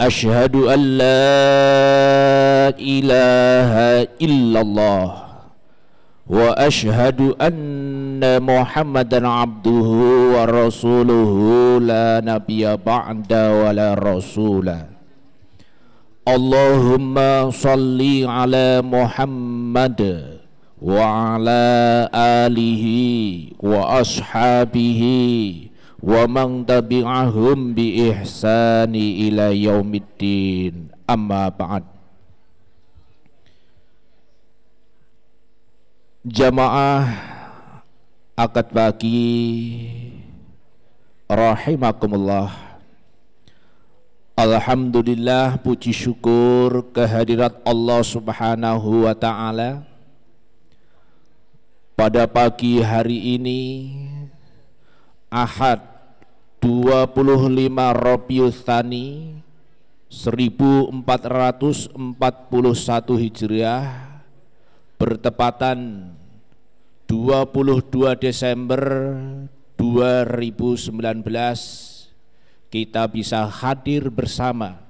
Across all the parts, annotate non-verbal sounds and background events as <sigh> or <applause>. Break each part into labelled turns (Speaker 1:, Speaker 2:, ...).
Speaker 1: أشهد أن لا إله إلا الله وأشهد أن محمدا عبده ورسوله لا نبي بعد ولا رسول. اللهم صل على محمد وعلى آله وأصحابه wa man tabi'ahum bi ihsani ila yaumiddin amma ba'd jamaah akad pagi rahimakumullah Alhamdulillah puji syukur kehadirat Allah subhanahu wa ta'ala. Pada pagi hari ini Ahad 25 Rabiul Tsani 1441 Hijriah bertepatan 22 Desember 2019 kita bisa hadir bersama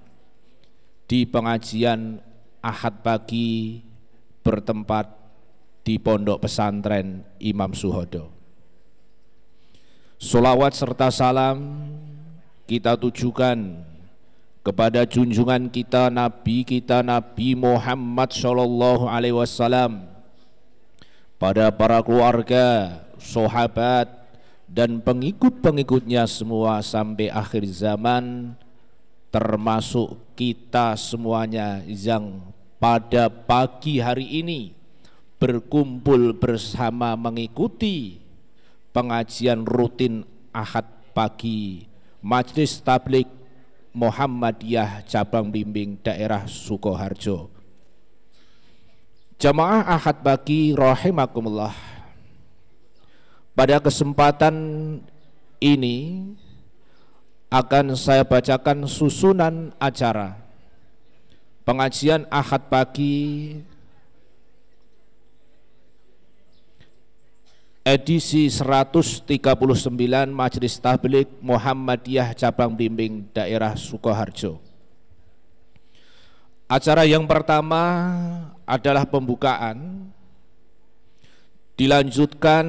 Speaker 1: di pengajian Ahad pagi bertempat di Pondok Pesantren Imam Suhodo. Solawat serta salam kita tujukan kepada junjungan kita Nabi kita Nabi Muhammad Shallallahu Alaihi Wasallam pada para keluarga, sahabat dan pengikut-pengikutnya semua sampai akhir zaman termasuk kita semuanya yang pada pagi hari ini berkumpul bersama mengikuti pengajian rutin Ahad pagi Majelis Tablik Muhammadiyah Cabang Bimbing Daerah Sukoharjo. Jamaah Ahad Bagi rahimakumullah. Pada kesempatan ini akan saya bacakan susunan acara pengajian Ahad Pagi edisi 139 Majelis Tablik Muhammadiyah Cabang Bimbing Daerah Sukoharjo. Acara yang pertama adalah pembukaan, dilanjutkan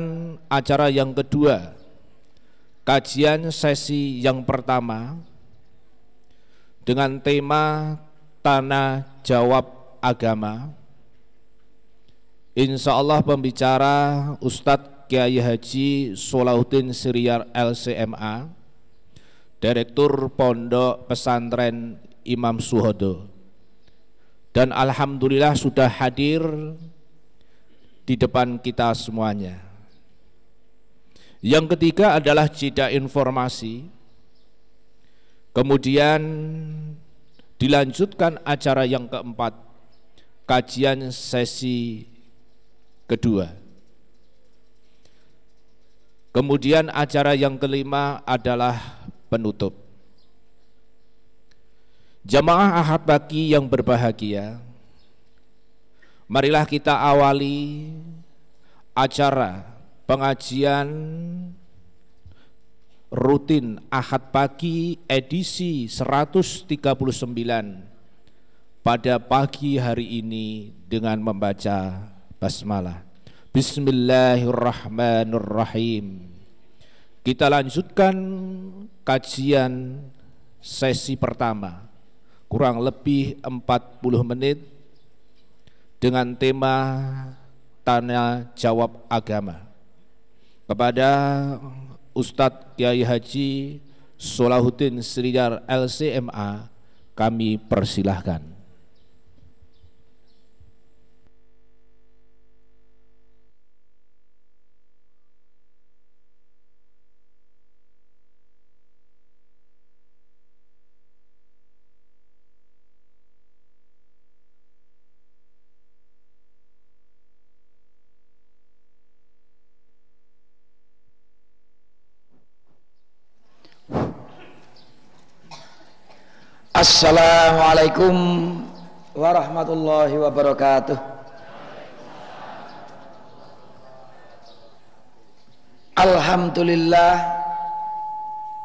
Speaker 1: acara yang kedua, kajian sesi yang pertama dengan tema Tanah Jawab Agama. Insya Allah pembicara Ustadz Kiai Haji Solahuddin Siriar LCMA Direktur Pondok Pesantren Imam Suhodo. Dan Alhamdulillah sudah hadir di depan kita semuanya. Yang ketiga adalah jeda informasi. Kemudian dilanjutkan acara yang keempat kajian sesi kedua Kemudian acara yang kelima adalah penutup. Jamaah Ahad Baki yang berbahagia, marilah kita awali acara pengajian rutin Ahad Pagi edisi 139 pada pagi hari ini dengan membaca basmalah. Bismillahirrahmanirrahim. Kita lanjutkan kajian sesi pertama kurang lebih 40 menit dengan tema tanya jawab agama kepada Ustadz Kiai Haji Solahuddin Srijar LCMA kami persilahkan.
Speaker 2: Assalamualaikum warahmatullahi wabarakatuh. Alhamdulillah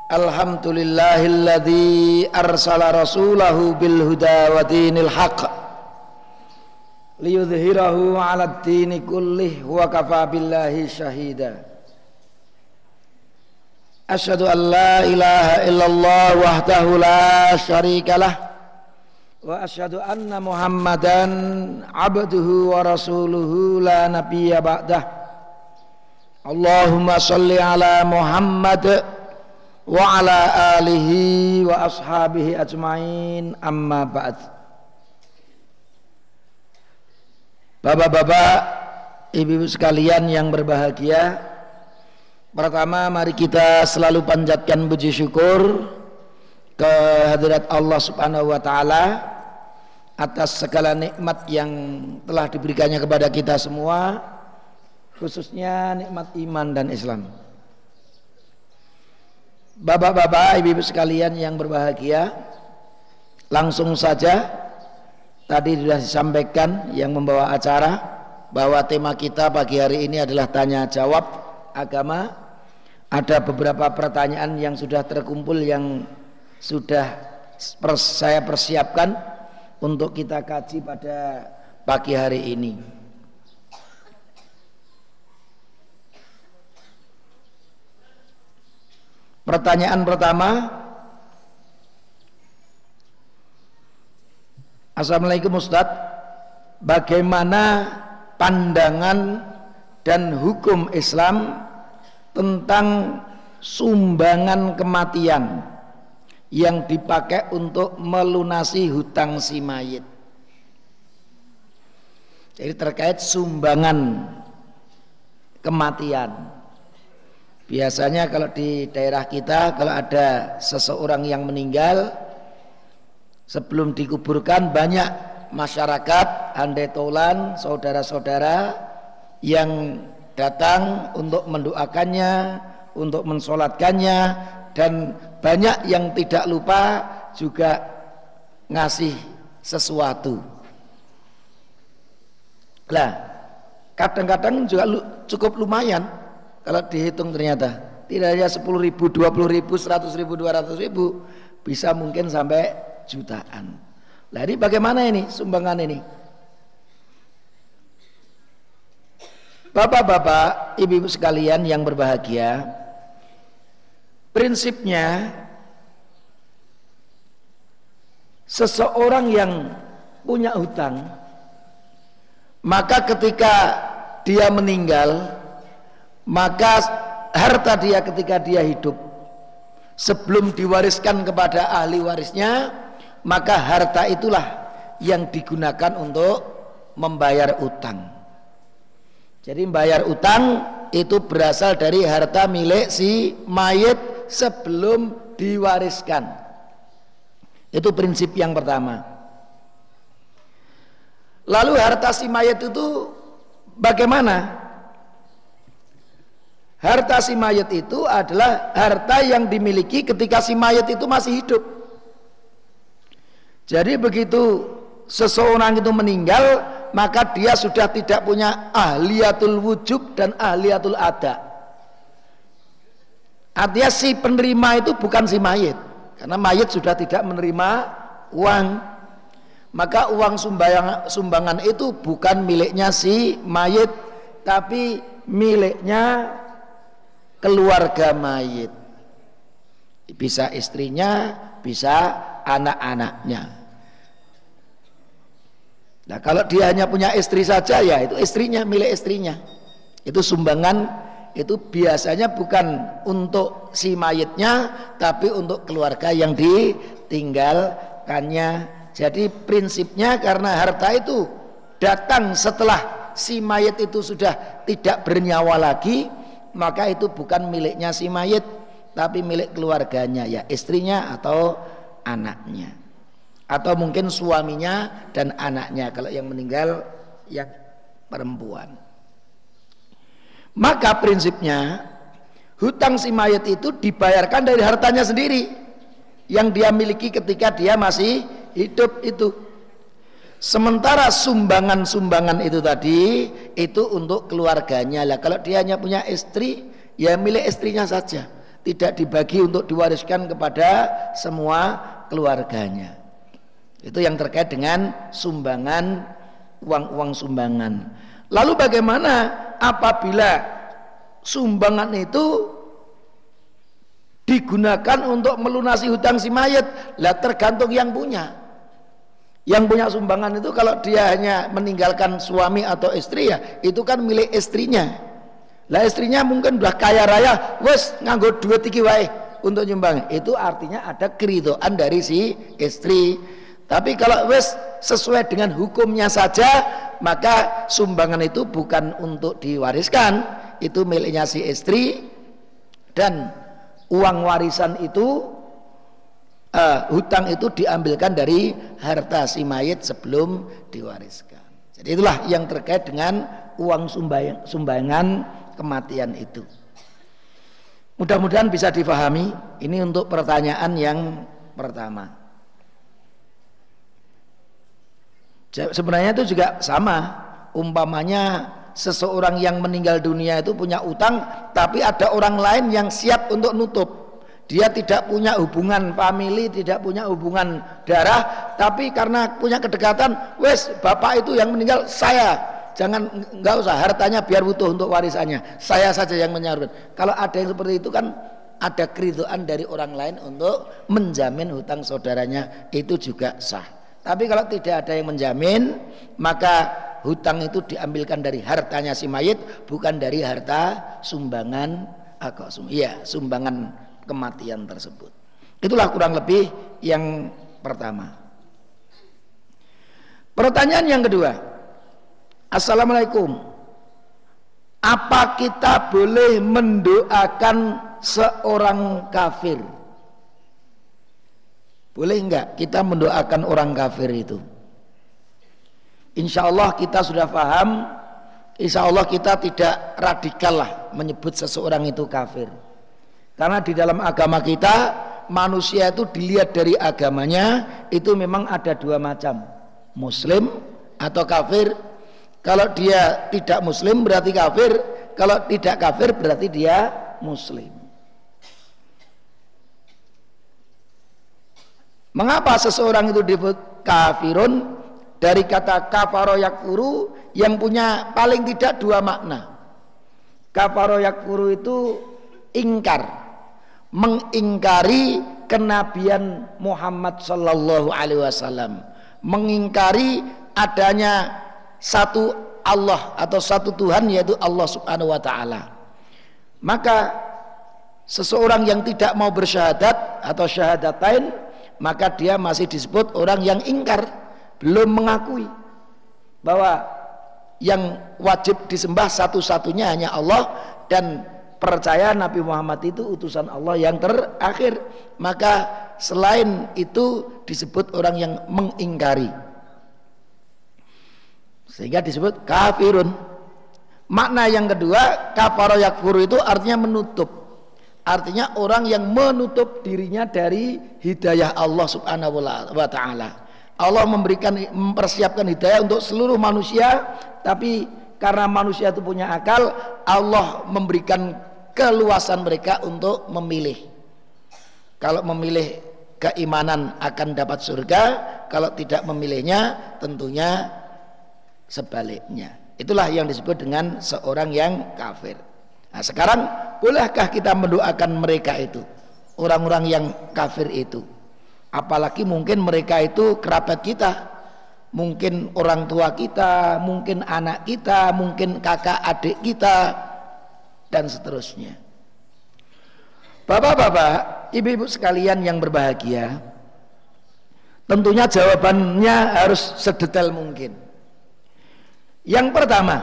Speaker 2: Alhamdulillahilladzi arsala rasulahu bil huda wa dinil haqq liyudhhirahu 'ala ad-dini kullih wa kafa billahi shahida La ilaha illallah wahdahu la syarikalah wa asyhadu anna Muhammadan abduhu wa rasuluhu la nabiyya ba'dah. Allahumma salli ala Muhammad wa ala alihi wa ashabihi ajmain. Amma ba'd. Bapak-bapak, ibu-ibu sekalian yang berbahagia, Pertama mari kita selalu panjatkan puji syukur ke hadirat Allah Subhanahu wa taala atas segala nikmat yang telah diberikannya kepada kita semua khususnya nikmat iman dan Islam. Bapak-bapak, ibu-ibu sekalian yang berbahagia, langsung saja tadi sudah disampaikan yang membawa acara bahwa tema kita pagi hari ini adalah tanya jawab agama ada beberapa pertanyaan yang sudah terkumpul yang sudah saya persiapkan untuk kita kaji pada pagi hari ini. Pertanyaan pertama Assalamualaikum Ustadz Bagaimana pandangan dan hukum Islam tentang sumbangan kematian yang dipakai untuk melunasi hutang si mayit. Jadi terkait sumbangan kematian. Biasanya kalau di daerah kita kalau ada seseorang yang meninggal sebelum dikuburkan banyak masyarakat andai tolan saudara-saudara yang datang untuk mendoakannya, untuk mensolatkannya dan banyak yang tidak lupa juga ngasih sesuatu. Lah, kadang-kadang juga cukup lumayan kalau dihitung ternyata tidak hanya 10 ribu, 20 ribu, 100 ribu, 200 ribu bisa mungkin sampai jutaan. Lah bagaimana ini sumbangan ini? Bapak-bapak, ibu-ibu sekalian yang berbahagia, prinsipnya seseorang yang punya hutang, maka ketika dia meninggal, maka harta dia ketika dia hidup sebelum diwariskan kepada ahli warisnya, maka harta itulah yang digunakan untuk membayar utang. Jadi membayar utang itu berasal dari harta milik si mayit sebelum diwariskan. Itu prinsip yang pertama. Lalu harta si mayit itu bagaimana? Harta si mayit itu adalah harta yang dimiliki ketika si mayit itu masih hidup. Jadi begitu seseorang itu meninggal, maka dia sudah tidak punya ahliyatul wujub dan ahliyatul ada. Artinya si penerima itu bukan si mayit, karena mayit sudah tidak menerima uang. Maka uang sumbangan itu bukan miliknya si mayit, tapi miliknya keluarga mayit. Bisa istrinya, bisa anak-anaknya. Nah kalau dia hanya punya istri saja ya itu istrinya milik istrinya. Itu sumbangan itu biasanya bukan untuk si mayitnya tapi untuk keluarga yang ditinggalkannya. Jadi prinsipnya karena harta itu datang setelah si mayit itu sudah tidak bernyawa lagi maka itu bukan miliknya si mayit tapi milik keluarganya ya istrinya atau anaknya atau mungkin suaminya dan anaknya kalau yang meninggal yang perempuan. Maka prinsipnya hutang si mayat itu dibayarkan dari hartanya sendiri. yang dia miliki ketika dia masih hidup itu. Sementara sumbangan-sumbangan itu tadi itu untuk keluarganya lah. Kalau dia hanya punya istri, ya milik istrinya saja. Tidak dibagi untuk diwariskan kepada semua keluarganya. Itu yang terkait dengan sumbangan uang-uang sumbangan. Lalu bagaimana apabila sumbangan itu digunakan untuk melunasi hutang si mayat? Lah tergantung yang punya. Yang punya sumbangan itu kalau dia hanya meninggalkan suami atau istri ya itu kan milik istrinya. Lah istrinya mungkin udah kaya raya, wes nganggo duit iki wae untuk nyumbang. Itu artinya ada keridoan dari si istri. Tapi kalau wes sesuai dengan hukumnya saja, maka sumbangan itu bukan untuk diwariskan, itu miliknya si istri dan uang warisan itu uh, hutang itu diambilkan dari harta si mayit sebelum diwariskan. Jadi itulah yang terkait dengan uang sumbangan, sumbangan kematian itu. Mudah-mudahan bisa difahami. Ini untuk pertanyaan yang pertama. Sebenarnya itu juga sama. Umpamanya seseorang yang meninggal dunia itu punya utang, tapi ada orang lain yang siap untuk nutup dia tidak punya hubungan family, tidak punya hubungan darah, tapi karena punya kedekatan, wes bapak itu yang meninggal saya, jangan nggak usah hartanya biar butuh untuk warisannya, saya saja yang menyalurkan. Kalau ada yang seperti itu kan ada keriduan dari orang lain untuk menjamin hutang saudaranya itu juga sah. Tapi kalau tidak ada yang menjamin, maka hutang itu diambilkan dari hartanya si mayit, bukan dari harta sumbangan Iya, sumbangan kematian tersebut. Itulah kurang lebih yang pertama. Pertanyaan yang kedua. Assalamualaikum. Apa kita boleh mendoakan seorang kafir? Boleh enggak kita mendoakan orang kafir itu? Insya Allah kita sudah paham Insya Allah kita tidak radikal lah menyebut seseorang itu kafir. Karena di dalam agama kita manusia itu dilihat dari agamanya itu memang ada dua macam. Muslim atau kafir. Kalau dia tidak muslim berarti kafir, kalau tidak kafir berarti dia muslim. Mengapa seseorang itu disebut kafirun? Dari kata kafaro yakfuru yang punya paling tidak dua makna. Kafaro yakfuru itu ingkar mengingkari kenabian Muhammad sallallahu alaihi wasallam, mengingkari adanya satu Allah atau satu Tuhan yaitu Allah Subhanahu wa taala. Maka seseorang yang tidak mau bersyahadat atau syahadatain maka dia masih disebut orang yang ingkar, belum mengakui bahwa yang wajib disembah satu-satunya hanya Allah dan percaya Nabi Muhammad itu utusan Allah yang terakhir. Maka selain itu disebut orang yang mengingkari. Sehingga disebut kafirun. Makna yang kedua kafaro yakfuru itu artinya menutup artinya orang yang menutup dirinya dari hidayah Allah subhanahu wa ta'ala. Allah memberikan mempersiapkan hidayah untuk seluruh manusia tapi karena manusia itu punya akal Allah memberikan keluasan mereka untuk memilih. Kalau memilih keimanan akan dapat surga kalau tidak memilihnya tentunya sebaliknya. Itulah yang disebut dengan seorang yang kafir nah sekarang bolehkah kita mendoakan mereka itu orang-orang yang kafir itu apalagi mungkin mereka itu kerabat kita mungkin orang tua kita, mungkin anak kita, mungkin kakak adik kita, dan seterusnya. Bapak-bapak, ibu-ibu sekalian yang berbahagia, tentunya jawabannya harus sedetail mungkin. Yang pertama,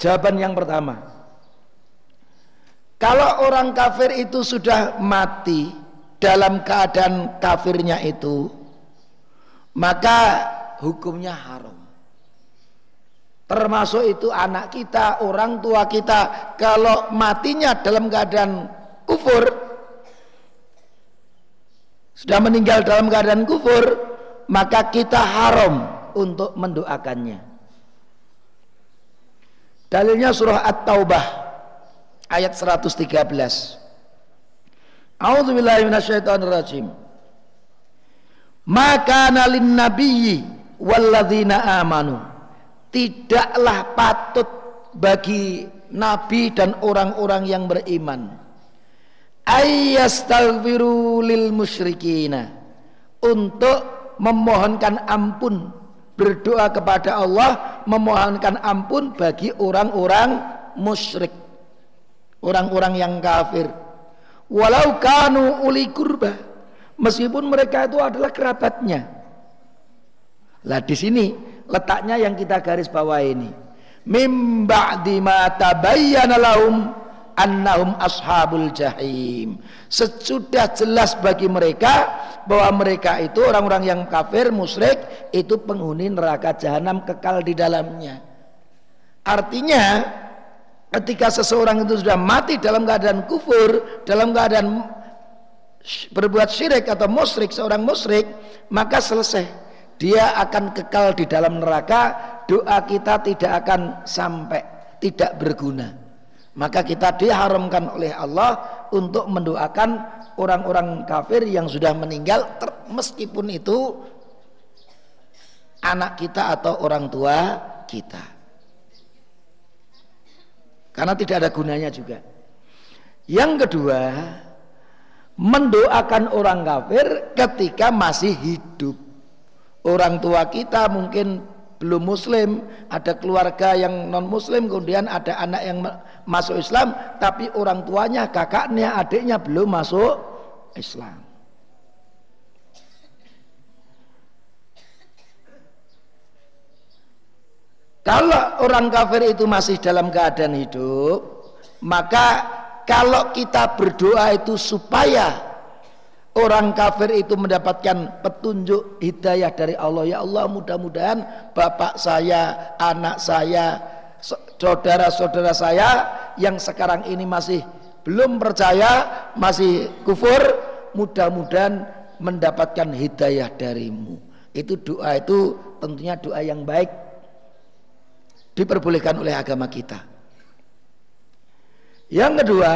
Speaker 2: jawaban yang pertama. Kalau orang kafir itu sudah mati dalam keadaan kafirnya itu, maka hukumnya haram. Termasuk itu anak kita, orang tua kita. Kalau matinya dalam keadaan kufur, sudah meninggal dalam keadaan kufur maka kita haram untuk mendoakannya dalilnya surah At-Taubah ayat 113 A'udzubillahi minasyaitonirrajim. Maka nalin nabiyyi walladzina amanu. Tidaklah patut bagi nabi dan orang-orang yang beriman. Ayyastaghfiru lil musyrikina. Untuk memohonkan ampun berdoa kepada Allah memohonkan ampun bagi orang-orang musyrik orang-orang yang kafir. Walau kanu uli kurba meskipun mereka itu adalah kerabatnya. Lah di sini letaknya yang kita garis bawah ini. Mim ba'di ma tabayyana annahum ashabul jahim. Sesudah jelas bagi mereka bahwa mereka itu orang-orang yang kafir musyrik itu penghuni neraka jahanam kekal di dalamnya. Artinya ketika seseorang itu sudah mati dalam keadaan kufur dalam keadaan berbuat syirik atau musyrik seorang musyrik maka selesai. Dia akan kekal di dalam neraka doa kita tidak akan sampai tidak berguna. Maka kita diharamkan oleh Allah untuk mendoakan orang-orang kafir yang sudah meninggal meskipun itu anak kita atau orang tua kita karena tidak ada gunanya juga yang kedua mendoakan orang kafir ketika masih hidup orang tua kita mungkin belum muslim, ada keluarga yang non muslim, kemudian ada anak yang masuk Islam, tapi orang tuanya, kakaknya, adiknya belum masuk Islam. Kalau orang kafir itu masih dalam keadaan hidup, maka kalau kita berdoa itu supaya Orang kafir itu mendapatkan petunjuk hidayah dari Allah. Ya Allah mudah-mudahan bapak saya, anak saya, saudara-saudara saya yang sekarang ini masih belum percaya, masih kufur, mudah-mudahan mendapatkan hidayah darimu. Itu doa itu tentunya doa yang baik diperbolehkan oleh agama kita. Yang kedua,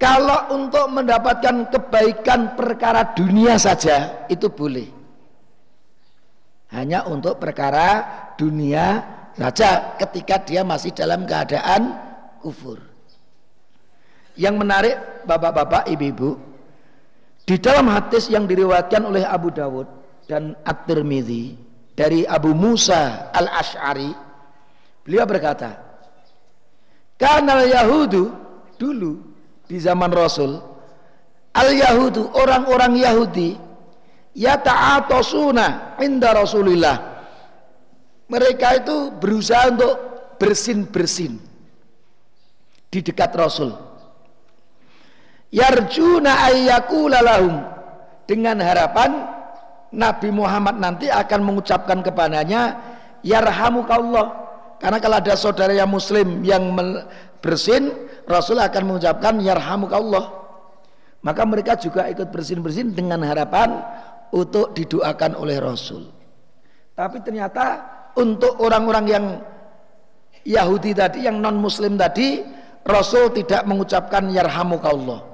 Speaker 2: kalau untuk mendapatkan kebaikan perkara dunia saja itu boleh. Hanya untuk perkara dunia saja ketika dia masih dalam keadaan kufur. Yang menarik bapak-bapak, ibu-ibu, di dalam hadis yang diriwayatkan oleh Abu Dawud dan At-Tirmidzi dari Abu Musa Al-Asy'ari, beliau berkata, "Kanal Yahudu dulu di zaman Rasul al Yahudu orang-orang Yahudi ya ta'atosuna inda Rasulillah. Mereka itu berusaha untuk bersin-bersin di dekat Rasul. Yarjuna ayyakula lahum dengan harapan Nabi Muhammad nanti akan mengucapkan kepadanya yarhamukallah karena kalau ada saudara yang muslim yang bersin Rasul akan mengucapkan yarhamukallah. Maka mereka juga ikut bersin-bersin dengan harapan untuk didoakan oleh Rasul. Tapi ternyata untuk orang-orang yang Yahudi tadi yang non muslim tadi Rasul tidak mengucapkan yarhamukallah.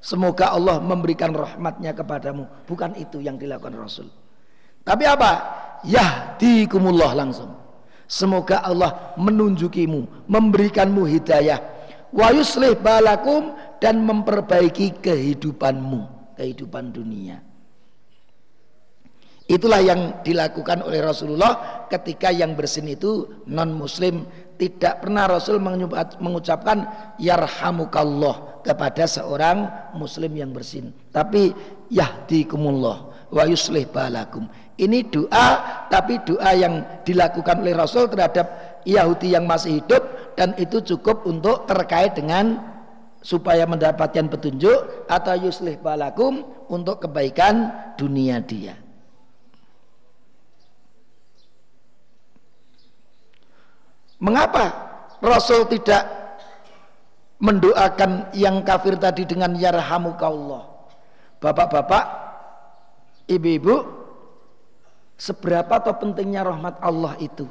Speaker 2: Semoga Allah memberikan rahmatnya kepadamu. Bukan itu yang dilakukan Rasul. Tapi apa? Yahdikumullah langsung semoga Allah menunjukimu memberikanmu hidayah. Wa yuslih balakum dan memperbaiki kehidupanmu, kehidupan dunia. Itulah yang dilakukan oleh Rasulullah ketika yang bersin itu non muslim tidak pernah Rasul mengucapkan yarhamukallah kepada seorang muslim yang bersin. Tapi yahdikumullah wa yuslih balakum ini doa tapi doa yang dilakukan oleh Rasul terhadap Yahudi yang masih hidup dan itu cukup untuk terkait dengan supaya mendapatkan petunjuk atau yuslih balakum untuk kebaikan dunia dia. Mengapa Rasul tidak mendoakan yang kafir tadi dengan yarhamukallah? Bapak-bapak, ibu-ibu, seberapa atau pentingnya rahmat Allah itu?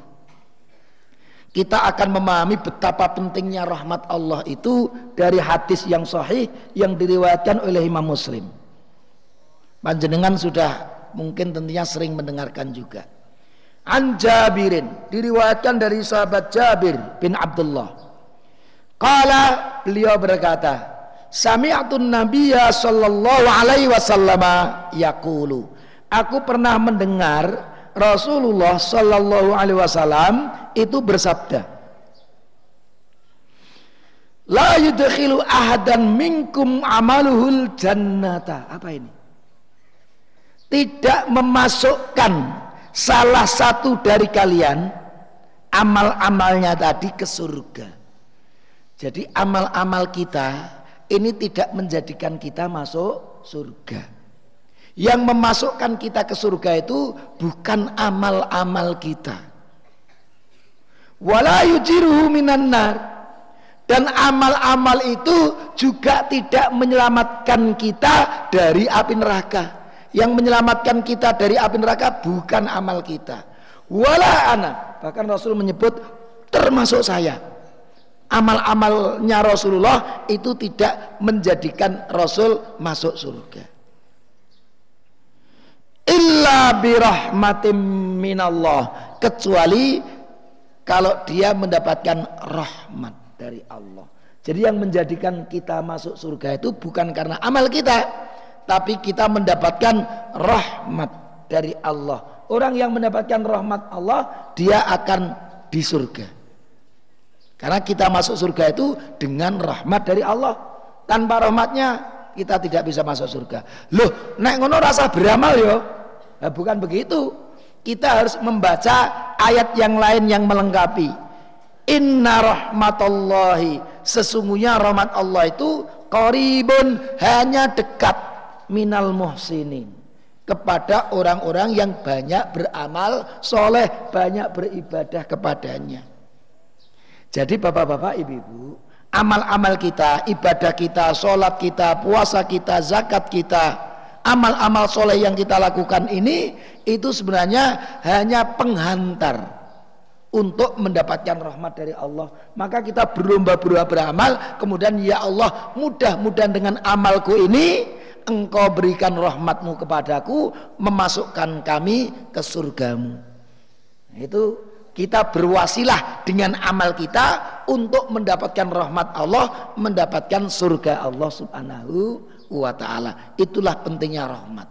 Speaker 2: Kita akan memahami betapa pentingnya rahmat Allah itu dari hadis yang sahih yang diriwayatkan oleh Imam Muslim. Panjenengan sudah mungkin tentunya sering mendengarkan juga. An Jabirin diriwayatkan dari sahabat Jabir bin Abdullah. Kala beliau berkata, Sami'atun Nabiya sallallahu alaihi wasallam yaqulu. Aku pernah mendengar Rasulullah sallallahu alaihi wasallam itu bersabda La yudkhilu ahadan minkum amaluhul jannata. Apa ini? Tidak memasukkan salah satu dari kalian amal-amalnya tadi ke surga. Jadi amal-amal kita ini tidak menjadikan kita masuk surga. Yang memasukkan kita ke surga itu bukan amal-amal kita. Wala yujiruhu nar. Dan amal-amal itu juga tidak menyelamatkan kita dari api neraka. Yang menyelamatkan kita dari api neraka bukan amal kita. Wala ana. Bahkan Rasul menyebut termasuk saya. Amal-amalnya Rasulullah itu tidak menjadikan Rasul masuk surga illa birahmatim minallah kecuali kalau dia mendapatkan rahmat dari Allah. Jadi yang menjadikan kita masuk surga itu bukan karena amal kita, tapi kita mendapatkan rahmat dari Allah. Orang yang mendapatkan rahmat Allah, dia akan di surga. Karena kita masuk surga itu dengan rahmat dari Allah. Tanpa rahmatnya kita tidak bisa masuk surga. Loh, nek ngono rasa beramal yo. Nah, bukan begitu. Kita harus membaca ayat yang lain yang melengkapi. Inna rahmatullahi sesungguhnya rahmat Allah itu qaribun hanya dekat minal muhsinin kepada orang-orang yang banyak beramal soleh, banyak beribadah kepadanya. Jadi bapak-bapak, ibu-ibu, amal-amal kita, ibadah kita, sholat kita, puasa kita, zakat kita, amal-amal soleh yang kita lakukan ini itu sebenarnya hanya penghantar untuk mendapatkan rahmat dari Allah. Maka kita berlomba-lomba beramal kemudian ya Allah mudah-mudahan dengan amalku ini engkau berikan rahmatmu kepadaku memasukkan kami ke surgamu. Itu kita berwasilah dengan amal kita untuk mendapatkan rahmat Allah mendapatkan surga Allah subhanahu wa taala. Itulah pentingnya rahmat.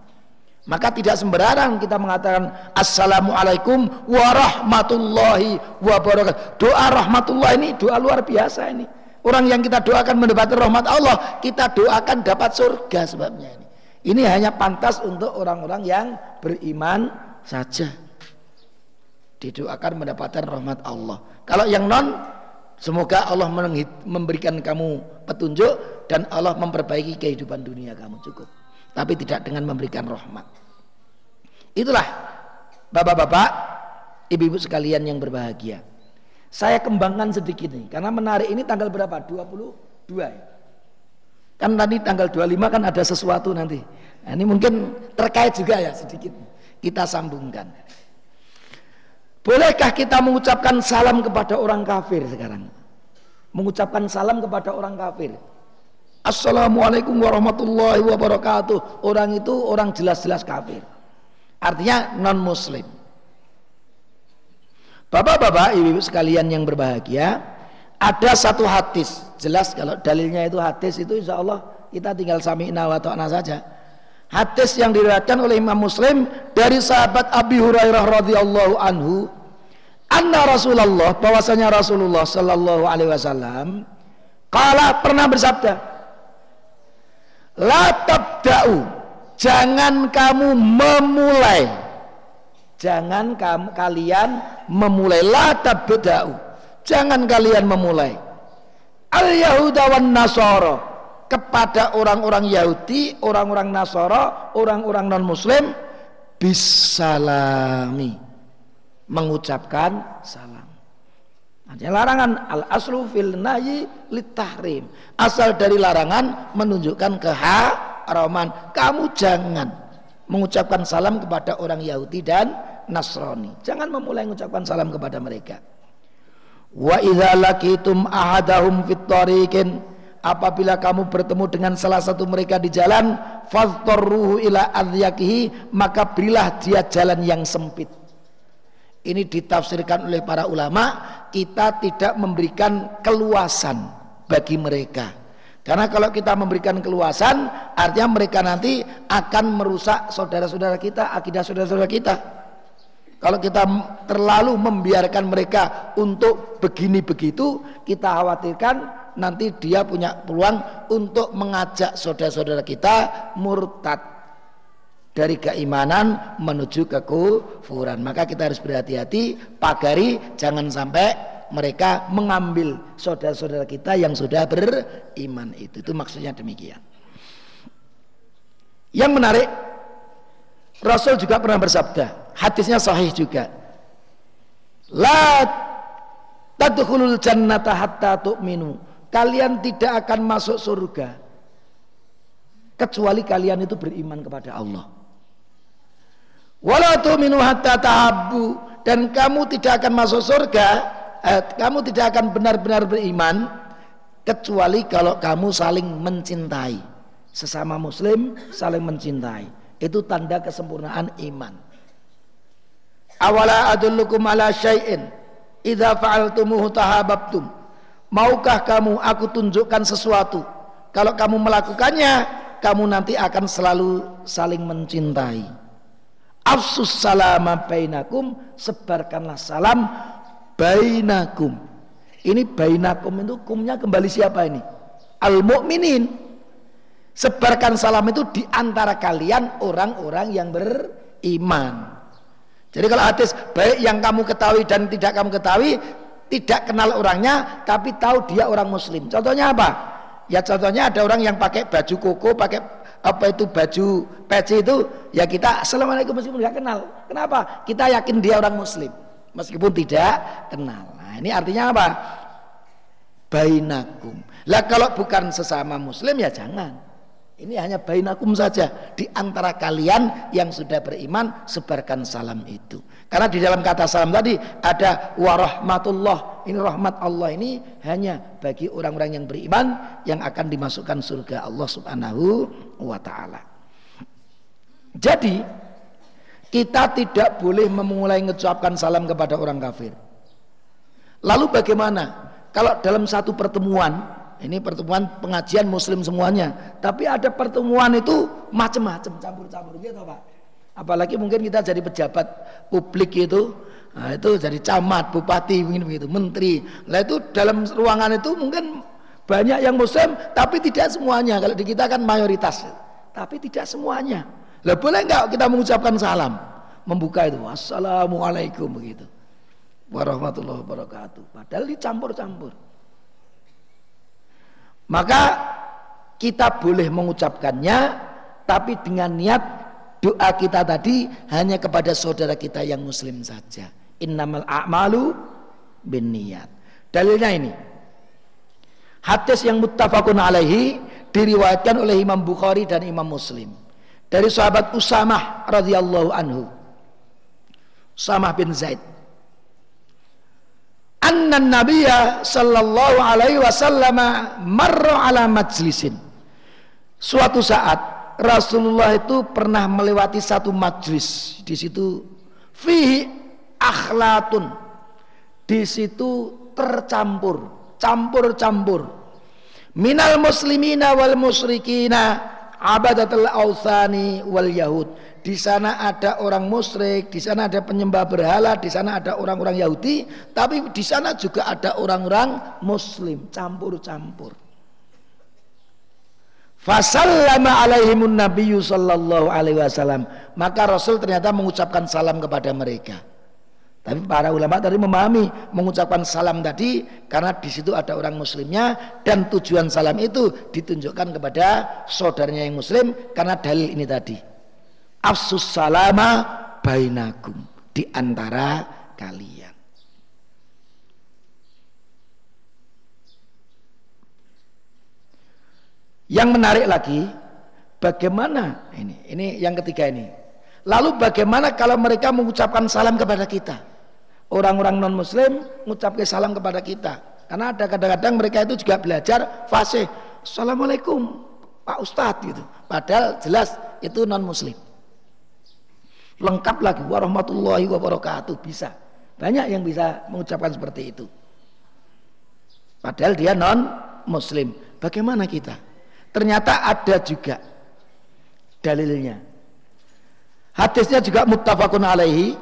Speaker 2: Maka tidak sembarang kita mengatakan Assalamualaikum warahmatullahi wabarakatuh. Doa rahmatullah ini doa luar biasa ini. Orang yang kita doakan mendapatkan rahmat Allah, kita doakan dapat surga sebabnya ini. Ini hanya pantas untuk orang-orang yang beriman saja. Didoakan mendapatkan rahmat Allah. Kalau yang non Semoga Allah memberikan kamu petunjuk dan Allah memperbaiki kehidupan dunia kamu cukup. Tapi tidak dengan memberikan rahmat. Itulah bapak-bapak, ibu-ibu sekalian yang berbahagia. Saya kembangkan sedikit nih, karena menarik ini tanggal berapa? 22 ya? Kan tadi tanggal 25 kan ada sesuatu nanti. Nah, ini mungkin terkait juga ya sedikit. Kita sambungkan. Bolehkah kita mengucapkan salam kepada orang kafir sekarang? Mengucapkan salam kepada orang kafir. Assalamualaikum warahmatullahi wabarakatuh. Orang itu orang jelas-jelas kafir. Artinya non muslim. Bapak-bapak, ibu-ibu sekalian yang berbahagia, ada satu hadis. Jelas kalau dalilnya itu hadis itu insya Allah kita tinggal sami'na wa ta'na saja. Hadis yang diriwayatkan oleh Imam Muslim dari sahabat Abi Hurairah radhiyallahu anhu Anna Rasulullah bahwasanya Rasulullah sallallahu alaihi wasallam kala pernah bersabda La tabda'u jangan kamu memulai. Jangan kamu kalian memulai. La tabda'u jangan kalian memulai. Al yahuda wan nasara kepada orang-orang Yahudi, orang-orang Nasara, orang-orang non-muslim bisalami mengucapkan salam. Artinya larangan al aslu fil nahyi litahrim. Asal dari larangan menunjukkan keha Roman, kamu jangan mengucapkan salam kepada orang Yahudi dan Nasrani. Jangan memulai mengucapkan salam kepada mereka. Wa idza laqitum ahadahum fit tariqin apabila kamu bertemu dengan salah satu mereka di jalan fadtarruhu ila adyakihi maka berilah dia jalan yang sempit. Ini ditafsirkan oleh para ulama kita tidak memberikan keluasan bagi mereka. Karena kalau kita memberikan keluasan artinya mereka nanti akan merusak saudara-saudara kita akidah saudara-saudara kita. Kalau kita terlalu membiarkan mereka untuk begini begitu kita khawatirkan nanti dia punya peluang untuk mengajak saudara-saudara kita murtad dari keimanan menuju kekufuran. Maka kita harus berhati-hati, pagari jangan sampai mereka mengambil saudara-saudara kita yang sudah beriman itu. Itu maksudnya demikian. Yang menarik, Rasul juga pernah bersabda, hadisnya sahih juga. La tadkhulul jannata hatta tu'minu kalian tidak akan masuk surga kecuali kalian itu beriman kepada Allah. Wala tu'minu hatta dan kamu tidak akan masuk surga, eh, kamu tidak akan benar-benar beriman kecuali kalau kamu saling mencintai. Sesama muslim saling mencintai. Itu tanda kesempurnaan iman. Awala adullukum ala syai'in idza fa'altumuhu tahabbtum Maukah kamu aku tunjukkan sesuatu? Kalau kamu melakukannya, kamu nanti akan selalu saling mencintai. Afsus salama bainakum, sebarkanlah salam bainakum. Ini bainakum itu kumnya kembali siapa ini? Al mukminin. Sebarkan salam itu di antara kalian orang-orang yang beriman. Jadi kalau hadis baik yang kamu ketahui dan tidak kamu ketahui tidak kenal orangnya tapi tahu dia orang muslim. Contohnya apa? Ya contohnya ada orang yang pakai baju koko pakai apa itu baju peci itu ya kita assalamualaikum meskipun nggak kenal. Kenapa? Kita yakin dia orang muslim. Meskipun tidak kenal. Nah ini artinya apa? Bainakum. Lah kalau bukan sesama muslim ya jangan ini hanya bainakum saja di antara kalian yang sudah beriman sebarkan salam itu karena di dalam kata salam tadi ada warahmatullah. Ini rahmat Allah ini hanya bagi orang-orang yang beriman yang akan dimasukkan surga Allah Subhanahu wa taala. Jadi kita tidak boleh memulai mengucapkan salam kepada orang kafir. Lalu bagaimana kalau dalam satu pertemuan ini pertemuan pengajian muslim semuanya, tapi ada pertemuan itu macam-macam campur-campur gitu Pak apalagi mungkin kita jadi pejabat publik itu nah itu jadi camat, bupati mungkin begitu, menteri. Lah itu dalam ruangan itu mungkin banyak yang muslim tapi tidak semuanya. Kalau di kita kan mayoritas. Tapi tidak semuanya. Lah boleh enggak kita mengucapkan salam? Membuka itu assalamualaikum begitu. Warahmatullahi wabarakatuh. Padahal dicampur-campur. Maka kita boleh mengucapkannya tapi dengan niat doa kita tadi hanya kepada saudara kita yang muslim saja. Innamal a'malu bin niat dalilnya ini. Hadis yang muttafaqun alaihi diriwayatkan oleh Imam Bukhari dan Imam Muslim. Dari sahabat Usamah radhiyallahu anhu. Usamah bin Zaid anna nabiyya sallallahu alaihi wasallam marra ala majlisin suatu saat Rasulullah itu pernah melewati satu majlis. Di situ fihi akhlatun di situ tercampur campur-campur. Minal muslimina wal musyrikina abadatul authani wal yahud di sana ada orang musyrik di sana ada penyembah berhala di sana ada orang-orang Yahudi tapi di sana juga ada orang-orang muslim campur-campur Fasallama alaihimun nabiyyu sallallahu alaihi wasallam. Maka Rasul ternyata mengucapkan salam kepada mereka. Tapi para ulama tadi memahami mengucapkan salam tadi karena di situ ada orang muslimnya dan tujuan salam itu ditunjukkan kepada saudaranya yang muslim karena dalil ini tadi. Afsus salama bainakum. Di antara kalian. Yang menarik lagi, bagaimana ini ini yang ketiga ini. Lalu bagaimana kalau mereka mengucapkan salam kepada kita? Orang-orang non muslim mengucapkan salam kepada kita. Karena ada kadang-kadang mereka itu juga belajar fase assalamualaikum pak ustadz gitu. Padahal jelas itu non muslim lengkap lagi. Warahmatullahi wabarakatuh. Bisa. Banyak yang bisa mengucapkan seperti itu. Padahal dia non muslim bagaimana kita? Ternyata ada juga dalilnya. Hadisnya juga muttafaqun alaihi,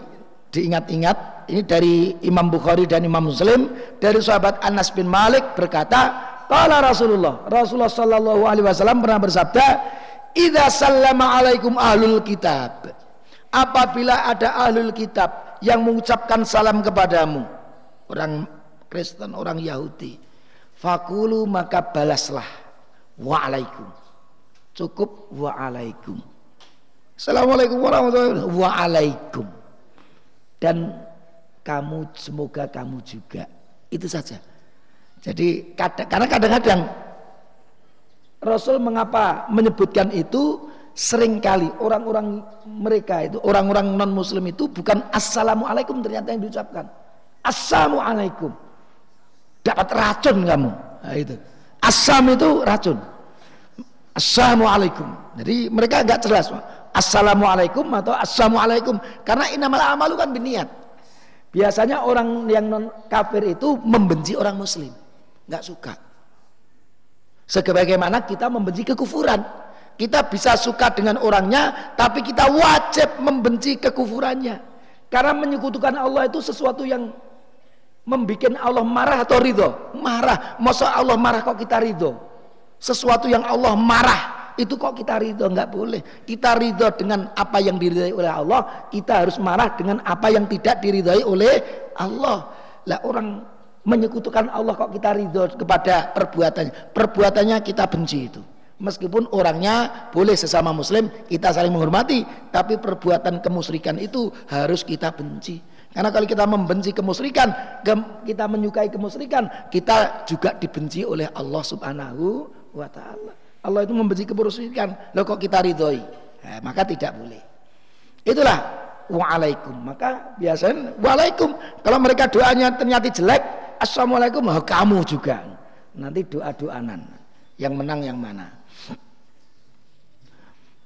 Speaker 2: diingat-ingat ini dari Imam Bukhari dan Imam Muslim dari sahabat Anas bin Malik berkata, qala Rasulullah, Rasulullah sallallahu alaihi wasallam pernah bersabda, "Idza sallama alaikum ahlul kitab." Apabila ada ahlul kitab yang mengucapkan salam kepadamu, orang Kristen, orang Yahudi, fakulu maka balaslah. Waalaikum. Cukup waalaikum. Assalamualaikum warahmatullahi wabarakatuh. Waalaikum. Dan kamu semoga kamu juga. Itu saja. Jadi kadang, karena kadang-kadang Rasul mengapa menyebutkan itu sering kali orang-orang mereka itu orang-orang non muslim itu bukan assalamualaikum ternyata yang diucapkan assalamualaikum dapat racun kamu nah, itu asam itu racun Assalamualaikum. Jadi mereka enggak jelas. Assalamualaikum atau Assalamualaikum. Karena inamal amalu kan biniat. Biasanya orang yang non kafir itu membenci orang muslim. Enggak suka. Sebagaimana kita membenci kekufuran. Kita bisa suka dengan orangnya, tapi kita wajib membenci kekufurannya. Karena menyekutukan Allah itu sesuatu yang membuat Allah marah atau ridho. Marah. Masa Allah marah kok kita ridho? Sesuatu yang Allah marah itu kok kita ridho nggak boleh. Kita ridho dengan apa yang diridhai oleh Allah, kita harus marah dengan apa yang tidak diridhai oleh Allah. Lah orang menyekutukan Allah kok kita ridho kepada perbuatannya. Perbuatannya kita benci itu. Meskipun orangnya boleh sesama muslim kita saling menghormati, tapi perbuatan kemusyrikan itu harus kita benci. Karena kalau kita membenci kemusyrikan, kita menyukai kemusyrikan, kita juga dibenci oleh Allah Subhanahu wa taala. Allah itu membenci kemusyrikan. Loh kok kita ridhoi? Nah, maka tidak boleh. Itulah waalaikum. Maka biasanya waalaikum. Kalau mereka doanya ternyata jelek, assalamualaikum, oh, kamu juga. Nanti doa-doanan. Yang menang yang mana?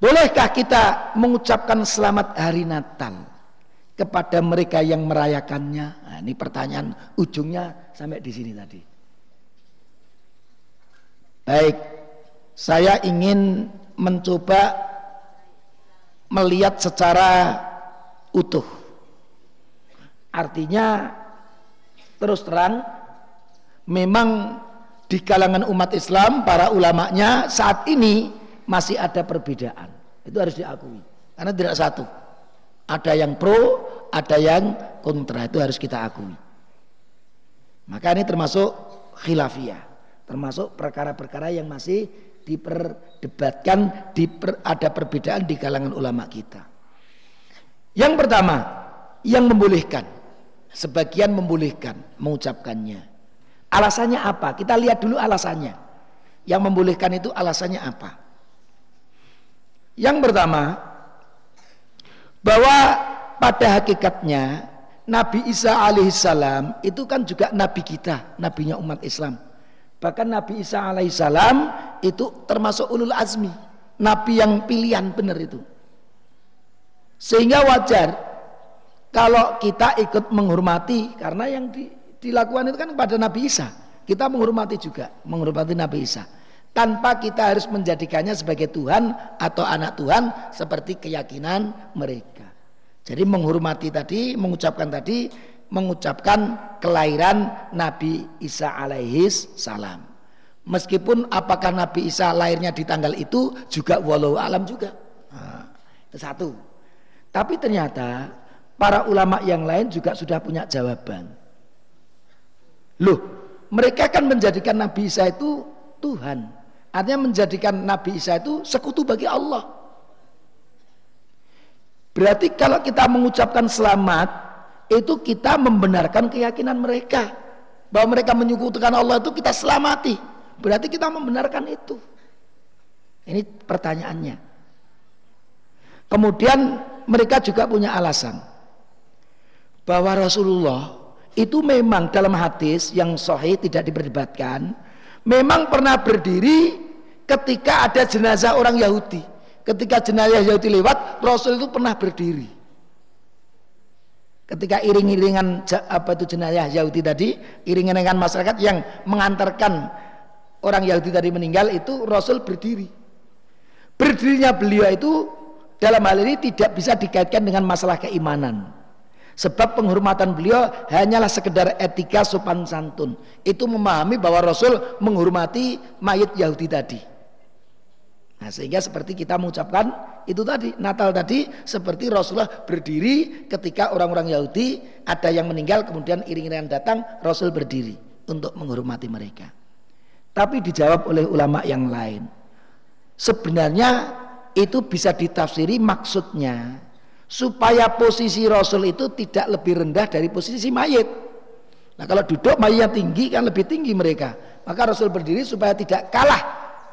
Speaker 2: Bolehkah kita mengucapkan selamat hari Natal kepada mereka yang merayakannya? Nah, ini pertanyaan ujungnya sampai di sini tadi. Baik, saya ingin mencoba melihat secara utuh. Artinya terus terang memang di kalangan umat Islam para ulamanya saat ini masih ada perbedaan. Itu harus diakui. Karena tidak satu. Ada yang pro, ada yang kontra. Itu harus kita akui. Maka ini termasuk khilafiyah termasuk perkara-perkara yang masih diperdebatkan diper, ada perbedaan di kalangan ulama kita yang pertama yang membolehkan sebagian membolehkan mengucapkannya alasannya apa kita lihat dulu alasannya yang membolehkan itu alasannya apa yang pertama bahwa pada hakikatnya Nabi Isa alaihissalam itu kan juga nabi kita, nabinya umat Islam. Bahkan Nabi Isa alaihissalam itu termasuk ulul azmi. Nabi yang pilihan benar itu. Sehingga wajar kalau kita ikut menghormati karena yang di, dilakukan itu kan kepada Nabi Isa. Kita menghormati juga, menghormati Nabi Isa. Tanpa kita harus menjadikannya sebagai Tuhan atau anak Tuhan seperti keyakinan mereka. Jadi menghormati tadi, mengucapkan tadi mengucapkan kelahiran Nabi Isa alaihis salam. Meskipun apakah Nabi Isa lahirnya di tanggal itu juga walau alam juga. Nah, satu. Tapi ternyata para ulama yang lain juga sudah punya jawaban. Loh, mereka kan menjadikan Nabi Isa itu Tuhan. Artinya menjadikan Nabi Isa itu sekutu bagi Allah. Berarti kalau kita mengucapkan selamat itu kita membenarkan keyakinan mereka bahwa mereka menyekutukan Allah itu kita selamati berarti kita membenarkan itu Ini pertanyaannya. Kemudian mereka juga punya alasan bahwa Rasulullah itu memang dalam hadis yang sahih tidak diperdebatkan, memang pernah berdiri ketika ada jenazah orang Yahudi. Ketika jenazah Yahudi lewat, Rasul itu pernah berdiri. Ketika iring-iringan apa itu jenazah Yahudi tadi, iring-iringan masyarakat yang mengantarkan orang Yahudi tadi meninggal itu Rasul berdiri. Berdirinya beliau itu dalam hal ini tidak bisa dikaitkan dengan masalah keimanan. Sebab penghormatan beliau hanyalah sekedar etika sopan santun. Itu memahami bahwa Rasul menghormati mayat Yahudi tadi. Nah, sehingga seperti kita mengucapkan itu tadi Natal tadi seperti Rasulullah berdiri ketika orang-orang Yahudi ada yang meninggal kemudian iring-iringan datang Rasul berdiri untuk menghormati mereka. Tapi dijawab oleh ulama yang lain. Sebenarnya itu bisa ditafsiri maksudnya supaya posisi Rasul itu tidak lebih rendah dari posisi mayat. Nah kalau duduk mayatnya tinggi kan lebih tinggi mereka. Maka Rasul berdiri supaya tidak kalah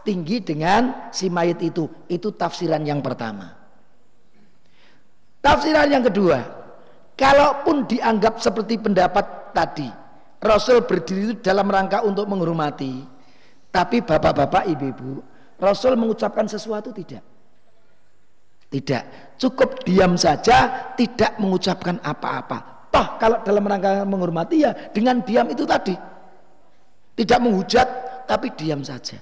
Speaker 2: tinggi dengan si mayat itu. Itu tafsiran yang pertama. Tafsiran yang kedua, kalaupun dianggap seperti pendapat tadi, Rasul berdiri itu dalam rangka untuk menghormati, tapi bapak-bapak, ibu-ibu, Rasul mengucapkan sesuatu tidak? Tidak, cukup diam saja, tidak mengucapkan apa-apa. Toh kalau dalam rangka menghormati ya dengan diam itu tadi. Tidak menghujat, tapi diam saja.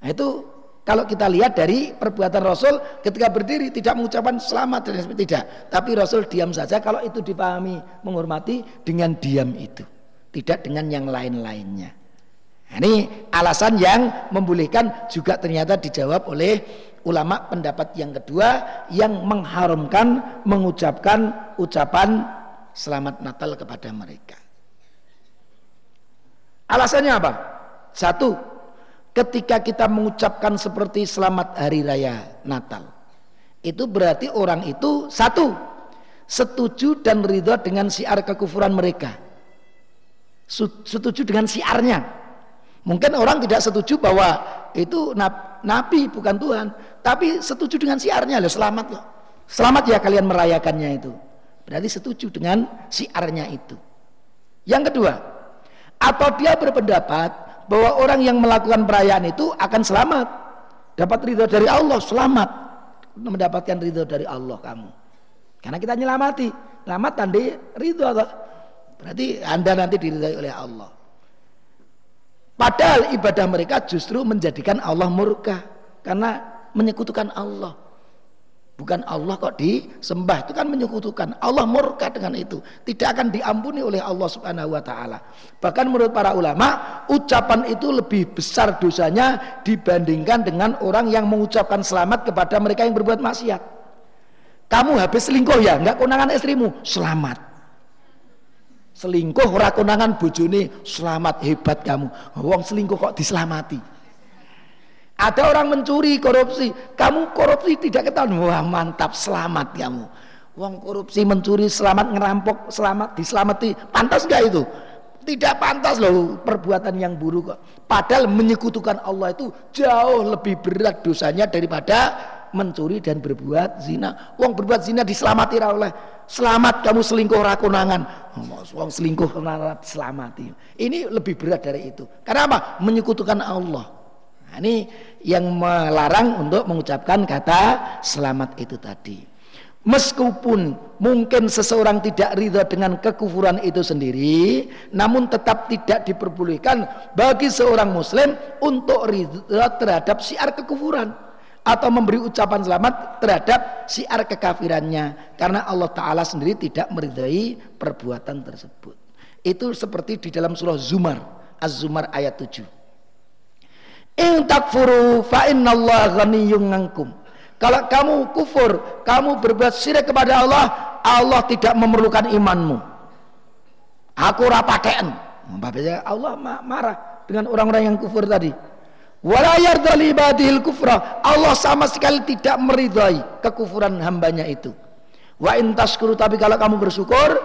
Speaker 2: Nah, itu kalau kita lihat dari perbuatan Rasul ketika berdiri tidak mengucapkan selamat dan tidak, tapi Rasul diam saja kalau itu dipahami menghormati dengan diam itu, tidak dengan yang lain-lainnya. Nah, ini alasan yang membolehkan juga ternyata dijawab oleh ulama pendapat yang kedua yang mengharamkan mengucapkan ucapan selamat Natal kepada mereka. Alasannya apa? Satu, ketika kita mengucapkan seperti selamat hari raya Natal itu berarti orang itu satu setuju dan ridho dengan siar kekufuran mereka setuju dengan siarnya mungkin orang tidak setuju bahwa itu nabi bukan Tuhan. Tapi setuju dengan siarnya loh selamat loh selamat ya kalian merayakannya itu. Berarti setuju dengan siarnya itu. Yang kedua atau dia berpendapat bahwa orang yang melakukan perayaan itu akan selamat dapat ridho dari Allah selamat. Mendapatkan ridho dari Allah kamu. Karena kita nyelamati selamat tadi ridho berarti anda nanti diridhai oleh Allah padahal ibadah mereka justru menjadikan Allah murka karena menyekutukan Allah Bukan Allah kok disembah itu kan menyekutukan. Allah murka dengan itu. Tidak akan diampuni oleh Allah Subhanahu wa taala. Bahkan menurut para ulama, ucapan itu lebih besar dosanya dibandingkan dengan orang yang mengucapkan selamat kepada mereka yang berbuat maksiat. Kamu habis selingkuh ya, enggak konangan istrimu, selamat. Selingkuh ora konangan bojone, selamat hebat kamu. Wong selingkuh kok diselamati. Ada orang mencuri, korupsi. Kamu korupsi tidak ketahuan. Wah mantap, selamat kamu. Wong korupsi, mencuri, selamat, ngerampok, selamat, diselamati. Pantas gak itu? Tidak pantas loh perbuatan yang buruk kok. Padahal menyekutukan Allah itu jauh lebih berat dosanya daripada mencuri dan berbuat zina. Wong berbuat zina diselamati oleh selamat kamu selingkuh rakunangan. Wong selingkuh selamati. Ini lebih berat dari itu. Karena apa? Menyekutukan Allah. Nah, ini yang melarang untuk mengucapkan kata selamat itu tadi. Meskipun mungkin seseorang tidak ridha dengan kekufuran itu sendiri, namun tetap tidak diperbolehkan bagi seorang muslim untuk ridha terhadap siar kekufuran atau memberi ucapan selamat terhadap siar kekafirannya karena Allah taala sendiri tidak meridai perbuatan tersebut. Itu seperti di dalam surah Zumar, Az-Zumar ayat 7. In takfuru fa innallaha ghaniyyun. Kalau kamu kufur, kamu berbuat syirik kepada Allah, Allah tidak memerlukan imanmu. Aku rapakean. Allah marah dengan orang-orang yang kufur tadi. Wala kufra. Allah sama sekali tidak meridhai kekufuran hambanya itu. Wa in taskuru tapi kalau kamu bersyukur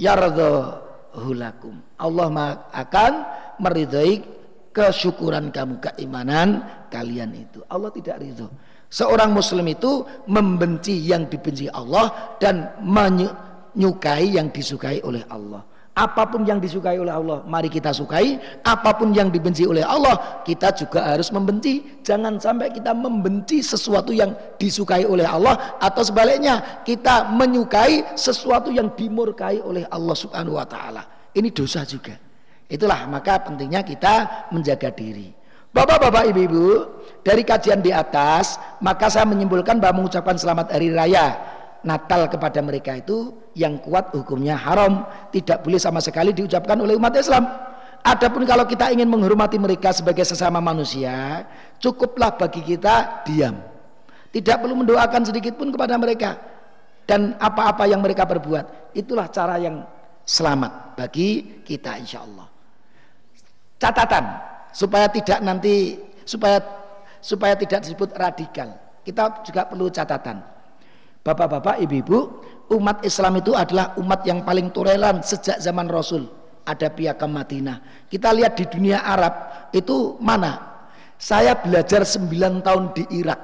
Speaker 2: yardhahu lakum. Allah akan meridhai kesyukuran kamu, keimanan kalian itu. Allah tidak ridho. Seorang muslim itu membenci yang dibenci Allah dan menyukai yang disukai oleh Allah. Apa pun yang disukai oleh Allah, mari kita sukai. Apa pun yang dibenci oleh Allah, kita juga harus membenci. Jangan sampai kita membenci sesuatu yang disukai oleh Allah atau sebaliknya kita menyukai sesuatu yang dimurkai oleh Allah Subhanahu wa taala. Ini dosa juga. Itulah maka pentingnya kita menjaga diri. Bapak-bapak, ibu-ibu, dari kajian di atas, maka saya menyimpulkan bahwa mengucapkan selamat hari raya Natal kepada mereka itu yang kuat hukumnya haram, tidak boleh sama sekali diucapkan oleh umat Islam. Adapun kalau kita ingin menghormati mereka sebagai sesama manusia, cukuplah bagi kita diam. Tidak perlu mendoakan sedikit pun kepada mereka. Dan apa-apa yang mereka perbuat, itulah cara yang selamat bagi kita insya Allah. Catatan supaya tidak nanti supaya supaya tidak disebut radikal. Kita juga perlu catatan Bapak-bapak, ibu-ibu, umat Islam itu adalah umat yang paling toleran sejak zaman Rasul. Ada piagam Madinah. Kita lihat di dunia Arab itu mana? Saya belajar 9 tahun di Irak.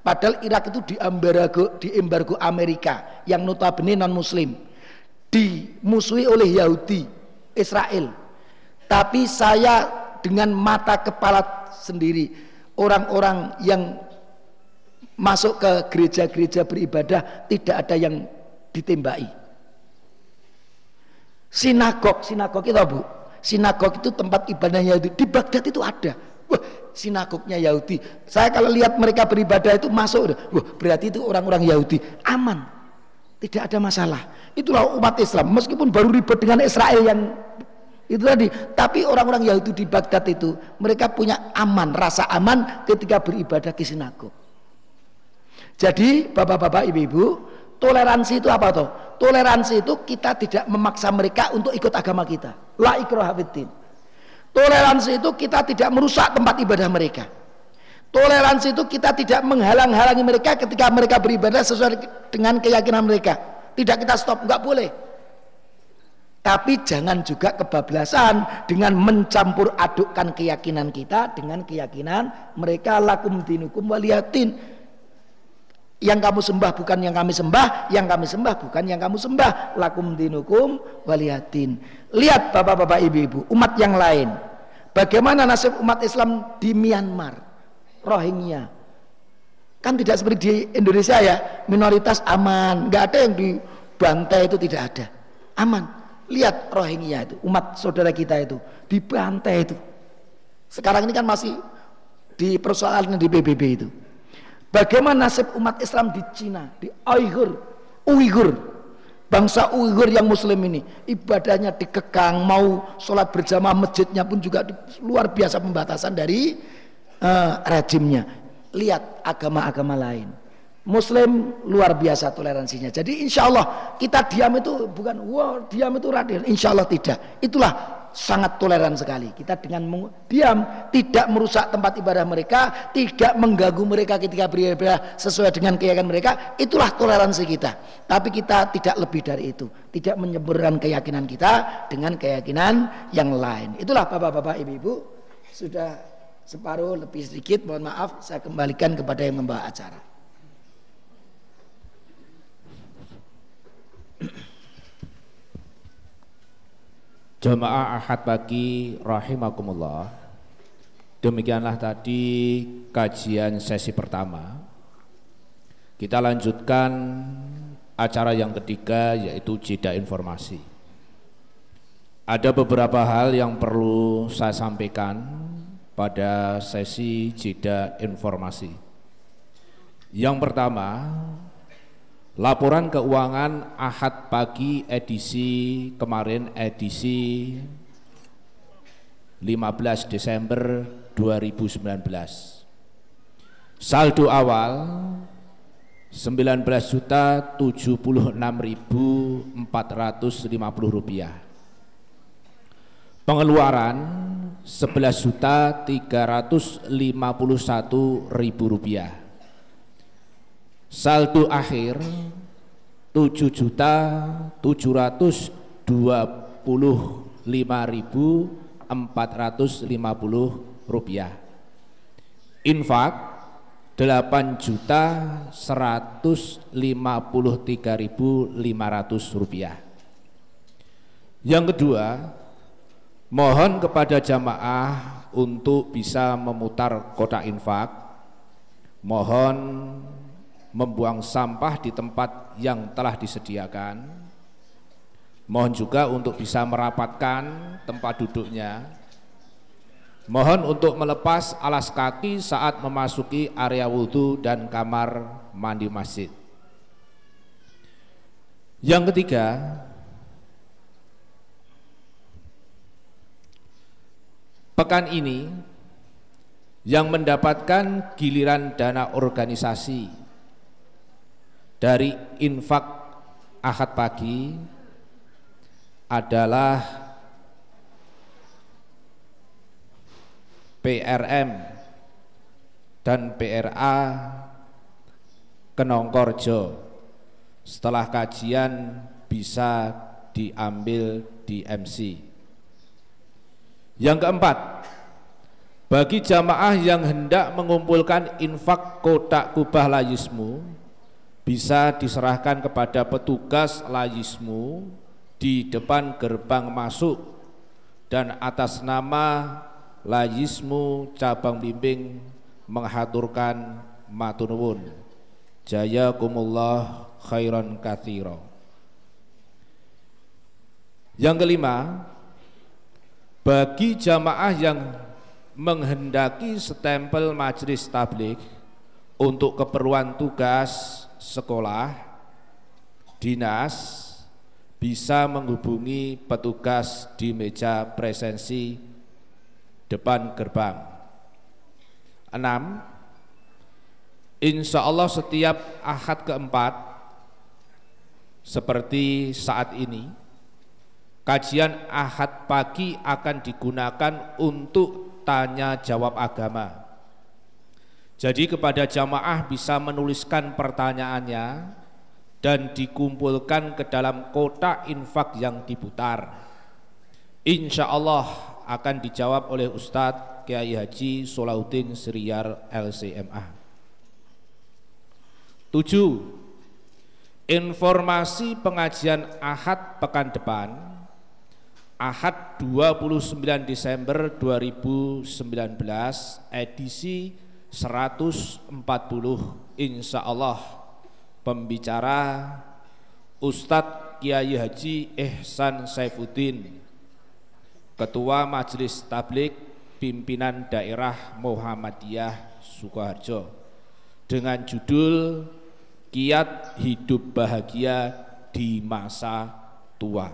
Speaker 2: Padahal Irak itu di embargo, di embargo Amerika yang notabene non muslim. Dimusuhi oleh Yahudi, Israel. Tapi saya dengan mata kepala sendiri orang-orang yang masuk ke gereja-gereja beribadah tidak ada yang ditembaki. Sinagog, sinagog itu bu, sinagog itu tempat ibadah Yahudi di Baghdad itu ada. Wah, sinagognya Yahudi. Saya kalau lihat mereka beribadah itu masuk, wah berarti itu orang-orang Yahudi aman, tidak ada masalah. Itulah umat Islam, meskipun baru ribet dengan Israel yang itu tadi. Tapi orang-orang Yahudi di Baghdad itu mereka punya aman, rasa aman ketika beribadah di sinagog. Jadi bapak-bapak ibu-ibu toleransi itu apa toh? Toleransi itu kita tidak memaksa mereka untuk ikut agama kita. La ikraha Toleransi itu kita tidak merusak tempat ibadah mereka. Toleransi itu kita tidak menghalang-halangi mereka ketika mereka beribadah sesuai dengan keyakinan mereka. Tidak kita stop, nggak boleh. Tapi jangan juga kebablasan dengan mencampur adukkan keyakinan kita dengan keyakinan mereka lakum dinukum waliyatin yang kamu sembah bukan yang kami sembah, yang kami sembah bukan yang kamu sembah. Lakum dinukum waliyatin. Lihat bapak-bapak ibu-ibu, umat yang lain. Bagaimana nasib umat Islam di Myanmar, Rohingya. Kan tidak seperti di Indonesia ya, minoritas aman, nggak ada yang dibantai itu tidak ada. Aman. Lihat Rohingya itu, umat saudara kita itu dibantai itu. Sekarang ini kan masih di persoalan di PBB itu. Bagaimana nasib umat Islam di Cina, di Uyghur, Uyghur, bangsa Uyghur yang Muslim ini ibadahnya dikekang, mau sholat berjamaah masjidnya pun juga luar biasa pembatasan dari uh, rejimnya. Lihat agama-agama lain. Muslim luar biasa toleransinya. Jadi insya Allah kita diam itu bukan wow diam itu radikal. Insya Allah tidak. Itulah sangat toleran sekali. Kita dengan diam tidak merusak tempat ibadah mereka, tidak mengganggu mereka ketika beribadah sesuai dengan keyakinan mereka, itulah toleransi kita. Tapi kita tidak lebih dari itu, tidak menyeberkan keyakinan kita dengan keyakinan yang lain. Itulah Bapak-bapak, Ibu-ibu, sudah separuh lebih sedikit, mohon maaf saya kembalikan kepada yang membawa acara.
Speaker 1: Jemaah Ahad pagi rahimakumullah. Demikianlah tadi kajian sesi pertama. Kita lanjutkan acara yang ketiga yaitu jeda informasi. Ada beberapa hal yang perlu saya sampaikan pada sesi jeda informasi. Yang pertama, Laporan keuangan Ahad pagi edisi kemarin edisi 15 Desember 2019. Saldo awal 19 juta 76.450 rupiah. Pengeluaran 11 juta 351 ribu rupiah saldo akhir 7 juta 725 ribu rupiah. Infak 8 juta 153.500 rupiah. Yang kedua, mohon kepada jamaah untuk bisa memutar kotak infak. Mohon membuang sampah di tempat yang telah disediakan. Mohon juga untuk bisa merapatkan tempat duduknya. Mohon untuk melepas alas kaki saat memasuki area wudhu dan kamar mandi masjid. Yang ketiga, pekan ini yang mendapatkan giliran dana organisasi dari infak ahad pagi adalah PRM dan PRA Kenongkorjo. Setelah kajian bisa diambil di MC yang keempat bagi jamaah yang hendak mengumpulkan infak kotak kubah layismu bisa diserahkan kepada petugas layismu di depan gerbang masuk dan atas nama layismu cabang bimbing menghaturkan jaya kumullah khairan kathiro yang kelima bagi jamaah yang menghendaki stempel majelis tablik untuk keperluan tugas sekolah, dinas bisa menghubungi petugas di meja presensi depan gerbang. Enam, Insya Allah setiap ahad keempat seperti saat ini kajian ahad pagi akan digunakan untuk tanya jawab agama jadi kepada jamaah bisa menuliskan pertanyaannya dan dikumpulkan ke dalam kotak infak yang diputar. Insya Allah akan dijawab oleh Ustadz Kiai Haji Solahuddin Sriyar LCMA. 7. Informasi pengajian Ahad pekan depan Ahad 29 Desember 2019 edisi 140 insya Allah pembicara Ustadz Kiai Haji Ehsan Saifuddin Ketua Majelis Tablik Pimpinan Daerah Muhammadiyah Sukoharjo dengan judul Kiat Hidup Bahagia di Masa Tua.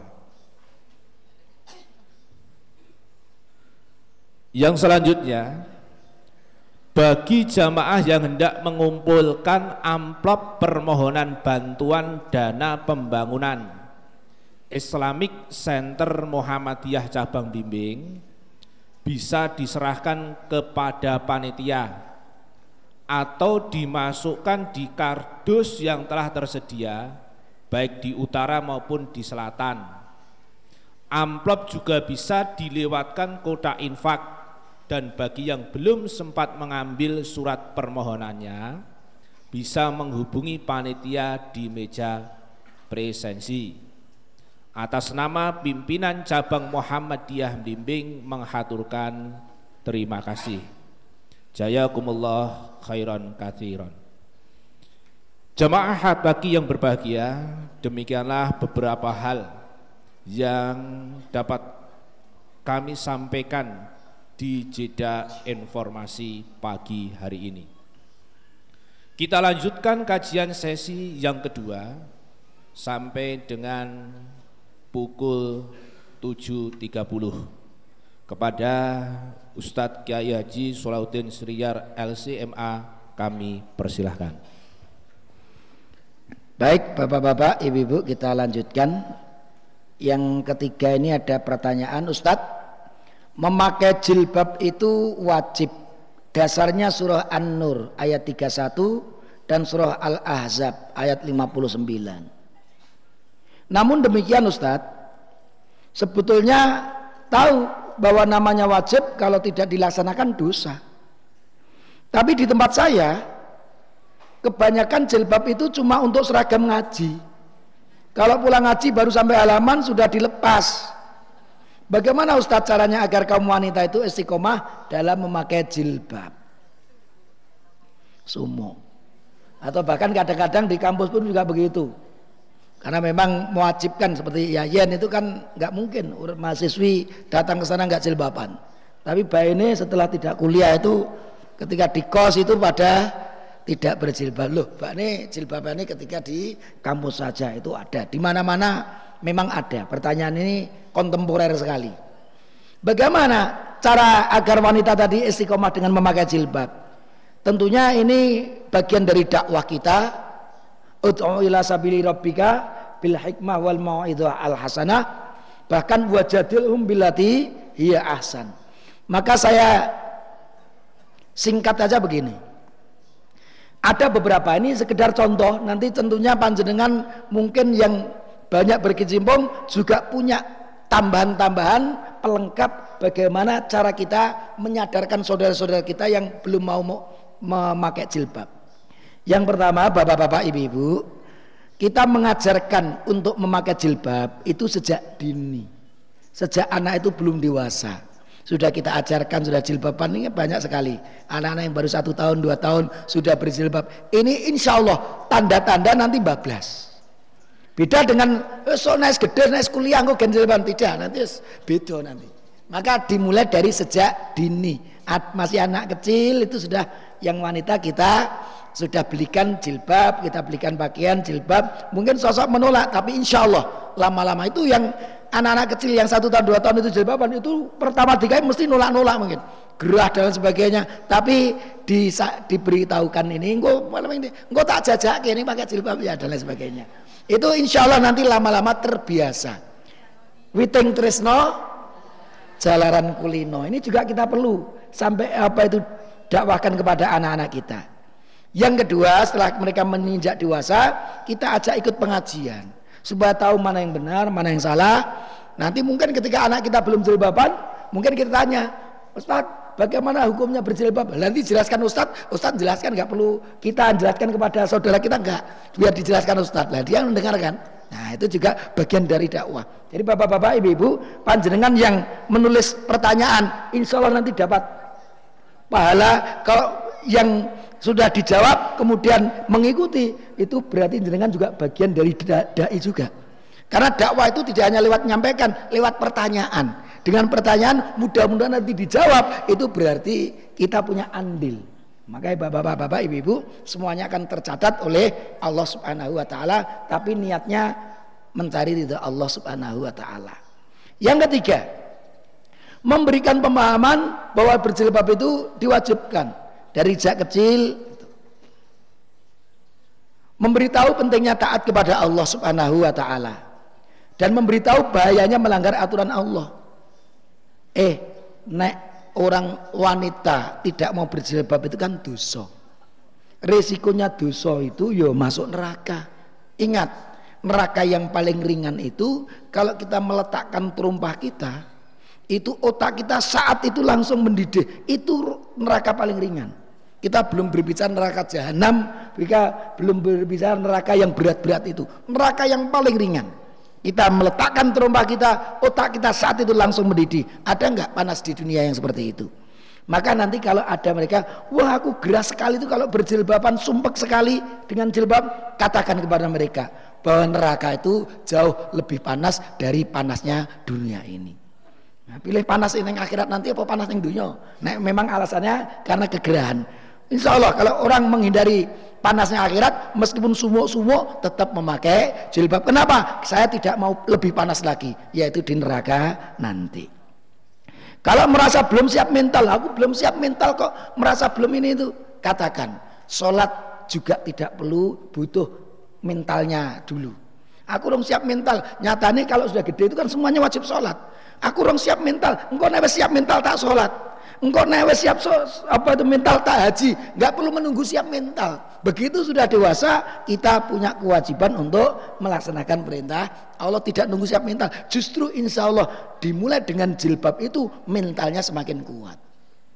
Speaker 1: Yang selanjutnya bagi jamaah yang hendak mengumpulkan amplop permohonan bantuan dana pembangunan Islamic Center Muhammadiyah Cabang Bimbing bisa diserahkan kepada panitia atau dimasukkan di kardus yang telah tersedia baik di utara maupun di selatan. Amplop juga bisa dilewatkan kota infak dan bagi yang belum sempat mengambil surat permohonannya bisa menghubungi panitia di meja presensi. Atas nama pimpinan cabang Muhammadiyah Bimbing menghaturkan terima kasih. Jayakumullah khairan kathiran. Jemaah bagi yang berbahagia, demikianlah beberapa hal yang dapat kami sampaikan di jeda informasi pagi hari ini. Kita lanjutkan kajian sesi yang kedua sampai dengan pukul 7.30 kepada Ustadz Kiai Haji Solahuddin Sriyar LCMA kami persilahkan.
Speaker 2: Baik Bapak-Bapak, Ibu-Ibu kita lanjutkan Yang ketiga ini ada pertanyaan Ustadz Memakai jilbab itu wajib. Dasarnya surah An-Nur ayat 31 dan surah Al-Ahzab ayat 59. Namun demikian Ustadz, sebetulnya tahu bahwa namanya wajib kalau tidak dilaksanakan dosa. Tapi di tempat saya kebanyakan jilbab itu cuma untuk seragam ngaji. Kalau pulang ngaji baru sampai halaman sudah dilepas. Bagaimana Ustadz caranya agar kaum wanita itu istiqomah dalam memakai jilbab? Sumo. Atau bahkan kadang-kadang di kampus pun juga begitu. Karena memang mewajibkan seperti Yayan itu kan nggak mungkin mahasiswi datang ke sana nggak jilbaban. Tapi Mbak ini setelah tidak kuliah itu ketika di kos itu pada tidak berjilbab loh. Mbak ini jilbabannya ketika di kampus saja itu ada. Di mana-mana memang ada. Pertanyaan ini kontemporer sekali. Bagaimana cara agar wanita tadi istiqomah dengan memakai jilbab? Tentunya ini bagian dari dakwah kita ila sabili rabbika bil hikmah wal al hasanah bahkan wajadilhum billati hiya ahsan. Maka saya singkat aja begini. Ada beberapa ini sekedar contoh, nanti tentunya panjenengan mungkin yang banyak berkecimpung juga punya tambahan-tambahan pelengkap bagaimana cara kita menyadarkan saudara-saudara kita yang belum mau memakai jilbab. Yang pertama, bapak-bapak, ibu-ibu, kita mengajarkan untuk memakai jilbab itu sejak dini. Sejak anak itu belum dewasa. Sudah kita ajarkan, sudah jilbaban ini banyak sekali. Anak-anak yang baru satu tahun, dua tahun sudah berjilbab. Ini insya Allah tanda-tanda nanti bablas. Beda dengan eh, so nice gede, nice kuliah, kok jilbab tidak. Nanti beda nanti. Maka dimulai dari sejak dini. Masih anak kecil itu sudah yang wanita kita sudah belikan jilbab, kita belikan pakaian jilbab, mungkin sosok menolak, tapi insya Allah lama-lama itu yang anak-anak kecil yang satu tahun dua tahun itu jilbaban itu pertama tiga mesti nolak-nolak mungkin gerah dan sebagainya tapi di, diberitahukan ini engkau engkau tak jajak ini pakai jilbab ya dan lain sebagainya itu insya Allah nanti lama-lama terbiasa. Witing tresno jalaran kulino. Ini juga kita perlu sampai apa itu dakwahkan kepada anak-anak kita. Yang kedua, setelah mereka menginjak dewasa, kita ajak ikut pengajian. Supaya tahu mana yang benar, mana yang salah. Nanti mungkin ketika anak kita belum jilbaban, mungkin kita tanya, Ustaz, bagaimana hukumnya berjilbab? Nanti jelaskan Ustaz, Ustaz jelaskan nggak perlu kita jelaskan kepada saudara kita nggak, biar dijelaskan Ustaz. Lah dia mendengarkan. Nah itu juga bagian dari dakwah. Jadi bapak-bapak, ibu-ibu, panjenengan yang menulis pertanyaan, insya Allah nanti dapat pahala. Kalau yang sudah dijawab kemudian mengikuti itu berarti jenengan juga bagian dari dai juga karena dakwah itu tidak hanya lewat menyampaikan lewat pertanyaan dengan pertanyaan mudah-mudahan nanti dijawab itu berarti kita punya andil. Makanya bapak-bapak ibu-ibu semuanya akan tercatat oleh Allah subhanahu wa ta'ala tapi niatnya mencari ridha Allah subhanahu wa ta'ala. Yang ketiga memberikan pemahaman bahwa berjilbab itu diwajibkan dari sejak kecil. Memberitahu pentingnya taat kepada Allah Subhanahu wa taala. Dan memberitahu bahayanya melanggar aturan Allah. Eh, nek orang wanita tidak mau berjilbab itu kan dosa. Resikonya dosa itu yo ya masuk neraka. Ingat, neraka yang paling ringan itu kalau kita meletakkan terumpah kita, itu otak kita saat itu langsung mendidih. Itu neraka paling ringan. Kita belum berbicara neraka jahanam, kita belum berbicara neraka yang berat-berat itu. Neraka yang paling ringan. Kita meletakkan terompah kita, otak kita saat itu langsung mendidih. Ada nggak panas di dunia yang seperti itu? Maka nanti kalau ada mereka, wah aku geras sekali itu kalau berjilbaban, sumpek sekali dengan jilbab, katakan kepada mereka bahwa neraka itu jauh lebih panas dari panasnya dunia ini. Nah, pilih panas ini yang akhirat nanti apa panas yang dunia? Nah, memang alasannya karena kegerahan. Insya Allah kalau orang menghindari panasnya akhirat meskipun sumuk-sumuk tetap memakai jilbab. Kenapa? Saya tidak mau lebih panas lagi yaitu di neraka nanti. Kalau merasa belum siap mental, aku belum siap mental kok merasa belum ini itu katakan sholat juga tidak perlu butuh mentalnya dulu. Aku rong siap mental. Nyatanya kalau sudah gede itu kan semuanya wajib sholat. Aku rong siap mental. Engkau newe siap mental tak sholat. Engkau newe siap so, apa itu mental tak haji. Nggak perlu menunggu siap mental. Begitu sudah dewasa, kita punya kewajiban untuk melaksanakan perintah. Allah tidak nunggu siap mental. Justru insya Allah dimulai dengan jilbab itu mentalnya semakin kuat.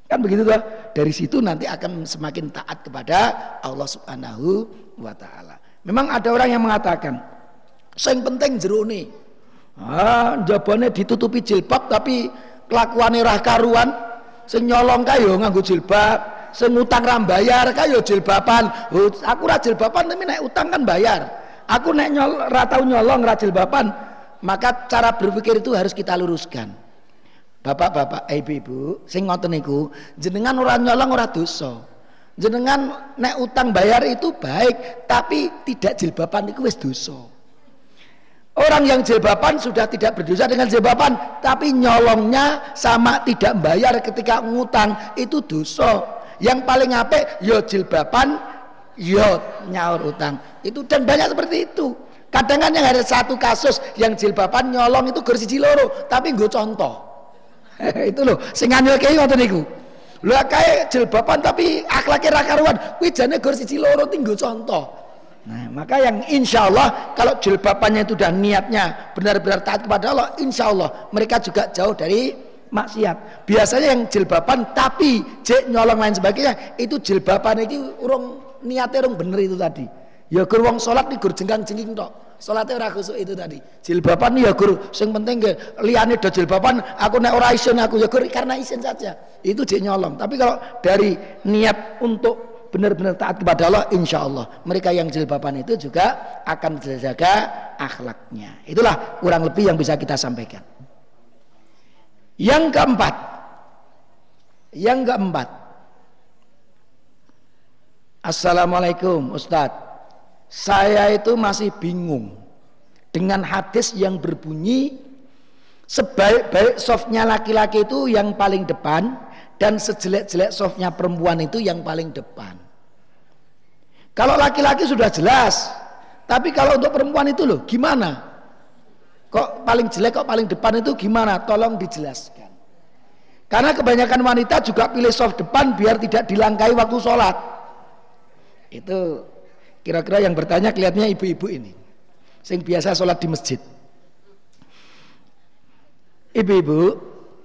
Speaker 2: Kan begitu tuh. Dari situ nanti akan semakin taat kepada Allah Subhanahu wa taala. Memang ada orang yang mengatakan, Sing penting jerone. Ah, jabane ditutupi jilbab tapi kelakuane rah karuan. Sing nyolong kae yo nganggo jilbab, sing utang ra bayar kae yo jilbaban. Aku ra jilbaban tapi nek utang kan bayar. Aku nek nyol ra tau nyolong ra jilbaban, maka cara berpikir itu harus kita luruskan. Bapak-bapak, eh, ibu-ibu, sing ngoten niku, jenengan ora nyolong ora dosa. Jenengan nek utang bayar itu baik, tapi tidak jilbaban itu wis dosa. Orang yang jilbaban sudah tidak berdosa dengan jilbaban, tapi nyolongnya sama tidak bayar ketika ngutang itu dosa. Yang paling apik yo ya jilbaban, yo ya nyaur utang. Itu dan banyak seperti itu. Kadang kan yang ada satu kasus yang jilbaban nyolong itu gersi loro, tapi gue contoh. <laughs> itu loh, sing anyel kayak ngoten niku. Lho kae jilbaban tapi akhlaknya ra karuan, kuwi jane gor siji loro tinggo contoh. Nah, maka yang insya Allah kalau jilbabannya itu dan niatnya benar-benar taat kepada Allah, insya Allah mereka juga jauh dari maksiat. Biasanya yang jilbaban tapi cek nyolong lain sebagainya itu jilbaban itu urung niatnya urung bener itu tadi. Ya gur wong salat gur jengkang-jengking tok. Salatnya ora khusuk itu tadi. Jilbaban ya gur sing penting ke liyane do jilbaban aku nek ora isin aku ya gur karena isin saja. Itu cek nyolong. Tapi kalau dari niat untuk benar-benar taat kepada Allah insya Allah. Mereka yang jilbaban itu juga akan terjaga akhlaknya. Itulah kurang lebih yang bisa kita sampaikan. Yang keempat yang keempat. Assalamualaikum Ustadz. Saya itu masih bingung dengan hadis yang berbunyi sebaik-baik softnya laki-laki itu yang paling depan dan sejelek-jelek softnya perempuan itu yang paling depan. Kalau laki-laki sudah jelas, tapi kalau untuk perempuan itu loh gimana? Kok paling jelek kok paling depan itu gimana? Tolong dijelaskan. Karena kebanyakan wanita juga pilih soft depan biar tidak dilangkai waktu sholat. Itu kira-kira yang bertanya kelihatannya ibu-ibu ini. Sing biasa sholat di masjid. Ibu-ibu,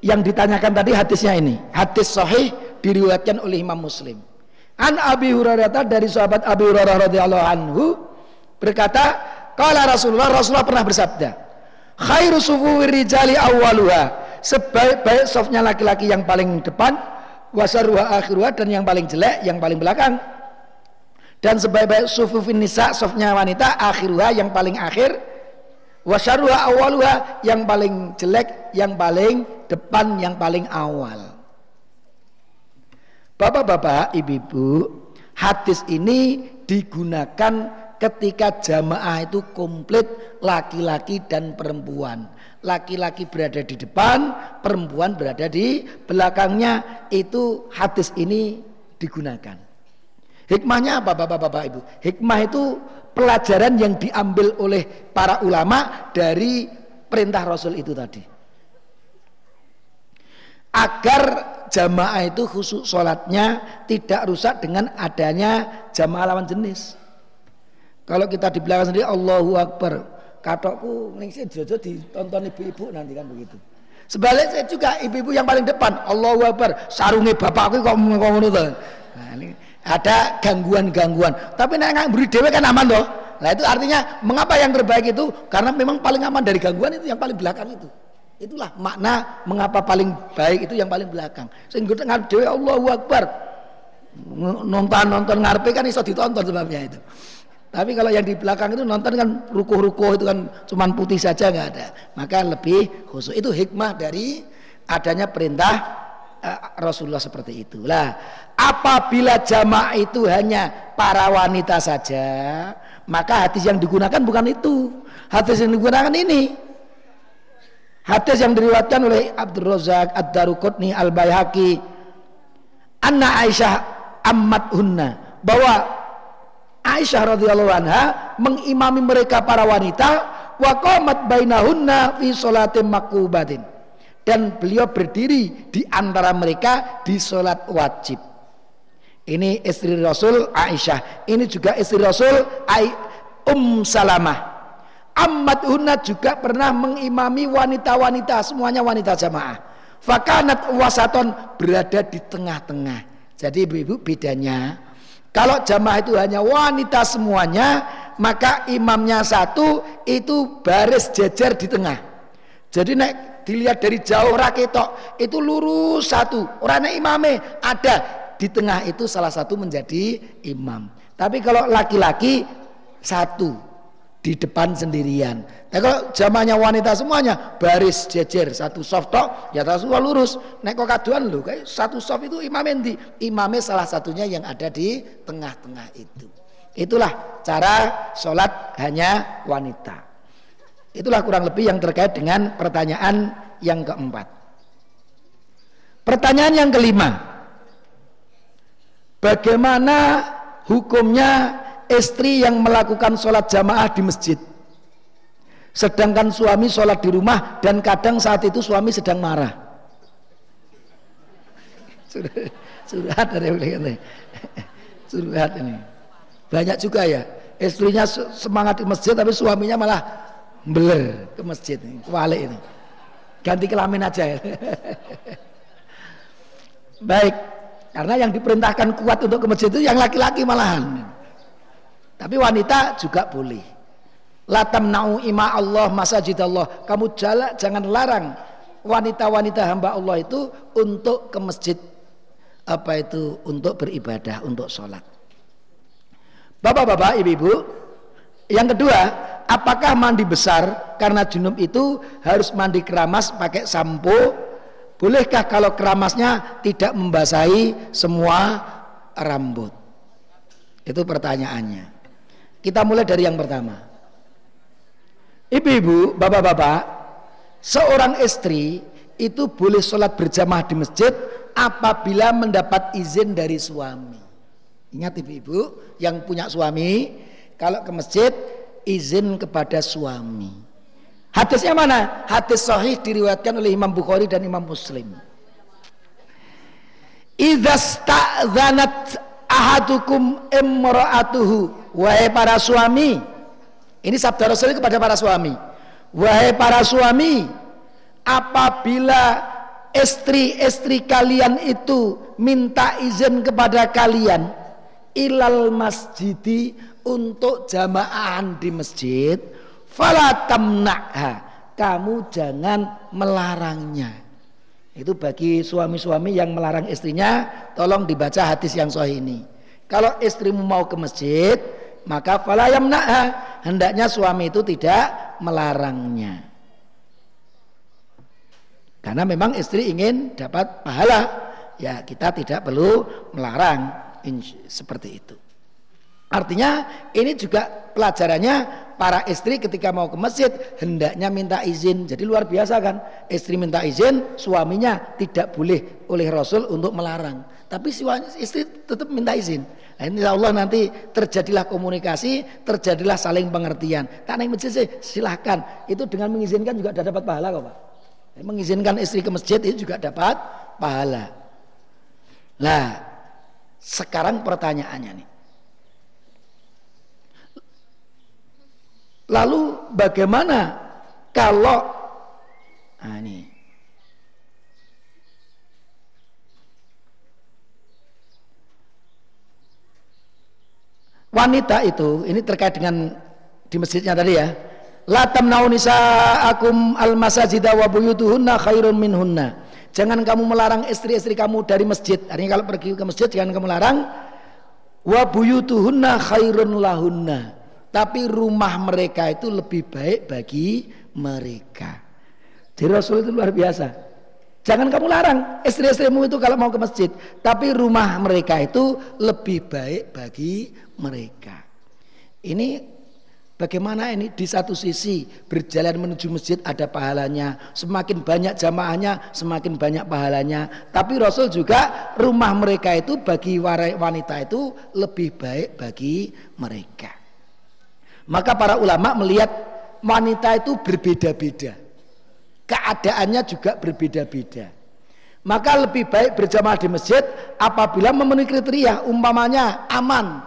Speaker 2: yang ditanyakan tadi hadisnya ini hadis sahih diriwayatkan oleh Imam Muslim an Abi Hurairah dari sahabat Abi Hurairah radhiyallahu anhu berkata kala Rasulullah Rasulullah pernah bersabda khairu sufuwir rijali awwaluha sebaik-baik softnya laki-laki yang paling depan wasaruha akhiruha dan yang paling jelek yang paling belakang dan sebaik-baik sufufin nisa softnya wanita akhiruha yang paling akhir wasaruha awaluha yang paling jelek yang paling depan yang paling awal. Bapak-bapak, ibu-ibu, hadis ini digunakan ketika jamaah itu komplit laki-laki dan perempuan. Laki-laki berada di depan, perempuan berada di belakangnya. Itu hadis ini digunakan. Hikmahnya apa Bapak-bapak Ibu? Hikmah itu pelajaran yang diambil oleh para ulama dari perintah Rasul itu tadi agar jamaah itu khusus sholatnya tidak rusak dengan adanya jamaah lawan jenis. Kalau kita di belakang sendiri Allahu Akbar, katokku ningsih jojo ditonton ibu-ibu nanti kan begitu. Sebaliknya juga ibu-ibu yang paling depan Allahu Akbar, sarungnya bapakku kok ngono. Nah, ada gangguan-gangguan. Tapi nek beri dewe kan aman toh. Nah itu artinya mengapa yang terbaik itu karena memang paling aman dari gangguan itu yang paling belakang itu. Itulah makna mengapa paling baik itu yang paling belakang. Sehingga dengan dewi Allahu Akbar. Nonton-nonton ngarepe kan iso ditonton sebabnya itu. Tapi kalau yang di belakang itu nonton kan rukuh-rukuh itu kan cuman putih saja nggak ada. Maka lebih khusus. Itu hikmah dari adanya perintah uh, Rasulullah seperti itulah. Apabila jamaah itu hanya para wanita saja, maka hadis yang digunakan bukan itu. Hadis yang digunakan ini. Hadis yang diriwayatkan oleh Abdul Razak Ad-Daruqutni Al-Baihaqi Anna Aisyah ammat hunna bahwa Aisyah radhiyallahu anha mengimami mereka para wanita wa qamat bainahunna fi sholatin makubatin. Dan beliau berdiri di antara mereka di sholat wajib. Ini istri Rasul Aisyah ini juga istri Rasul Ai Um Salamah Ahmad Hunna juga pernah mengimami wanita-wanita semuanya wanita jamaah. Fakanat wasaton berada di tengah-tengah. Jadi ibu-ibu bedanya kalau jamaah itu hanya wanita semuanya, maka imamnya satu itu baris jejer di tengah. Jadi naik dilihat dari jauh raketok itu lurus satu. Orangnya imame ada di tengah itu salah satu menjadi imam. Tapi kalau laki-laki satu di depan sendirian. Nah kalau zamannya wanita semuanya baris jejer satu soft tok ya semua lurus. Nek kok kaduan lho kayak satu soft itu imam endi? Imamnya salah satunya yang ada di tengah-tengah itu. Itulah cara sholat hanya wanita. Itulah kurang lebih yang terkait dengan pertanyaan yang keempat. Pertanyaan yang kelima. Bagaimana hukumnya istri yang melakukan sholat jamaah di masjid. Sedangkan suami sholat di rumah dan kadang saat itu suami sedang marah. Surat dari surat ini. Banyak juga ya. Istrinya semangat di masjid tapi suaminya malah beler ke masjid ini kewalik ini. Ganti kelamin aja ya. <laughs> Baik karena yang diperintahkan kuat untuk ke masjid itu yang laki-laki malahan tapi wanita juga boleh. Latam nau ima Allah masajid Allah. Kamu jala, jangan larang wanita-wanita hamba Allah itu untuk ke masjid apa itu untuk beribadah, untuk sholat. Bapak-bapak, ibu-ibu, yang kedua, apakah mandi besar karena junub itu harus mandi keramas pakai sampo? Bolehkah kalau keramasnya tidak membasahi semua rambut? Itu pertanyaannya. Kita mulai dari yang pertama. Ibu-ibu, bapak-bapak, seorang istri itu boleh sholat berjamaah di masjid apabila mendapat izin dari suami. Ingat ibu-ibu yang punya suami, kalau ke masjid izin kepada suami. Hadisnya mana? Hadis sahih diriwayatkan oleh Imam Bukhari dan Imam Muslim. Idza ahadukum imra'atuhu. Wahai para suami ini sabda Rasul kepada para suami. Wahai para suami apabila istri-istri kalian itu minta izin kepada kalian ilal masjidi untuk jamaahan di masjid fala tamna'ha. Kamu jangan melarangnya itu bagi suami-suami yang melarang istrinya tolong dibaca hadis yang sahih ini. Kalau istrimu mau ke masjid maka naha hendaknya suami itu tidak melarangnya. Karena memang istri ingin dapat pahala. Ya kita tidak perlu melarang seperti itu artinya ini juga pelajarannya para istri ketika mau ke masjid hendaknya minta izin jadi luar biasa kan istri minta izin suaminya tidak boleh oleh Rasul untuk melarang tapi istri tetap minta izin Nah, insya Allah nanti terjadilah komunikasi, terjadilah saling pengertian. Tak naik masjid sih, silahkan. Itu dengan mengizinkan juga sudah dapat pahala kok Pak. Mengizinkan istri ke masjid itu juga dapat pahala. Nah, sekarang pertanyaannya nih. Lalu bagaimana kalau nah ini. Wanita itu ini terkait dengan di masjidnya tadi ya. La tamnau nisaakum al masajida wa buyutuhunna khairun minhunna. Jangan kamu melarang istri-istri kamu dari masjid. Artinya kalau pergi ke masjid jangan kamu larang. Wa buyutuhunna khairun lahunna tapi rumah mereka itu lebih baik bagi mereka jadi Rasul itu luar biasa Jangan kamu larang istri-istrimu itu kalau mau ke masjid, tapi rumah mereka itu lebih baik bagi mereka. Ini bagaimana ini di satu sisi berjalan menuju masjid ada pahalanya, semakin banyak jamaahnya semakin banyak pahalanya. Tapi Rasul juga rumah mereka itu bagi wanita itu lebih baik bagi mereka. Maka para ulama melihat wanita itu berbeda-beda. Keadaannya juga berbeda-beda. Maka lebih baik berjamaah di masjid apabila memenuhi kriteria umpamanya aman.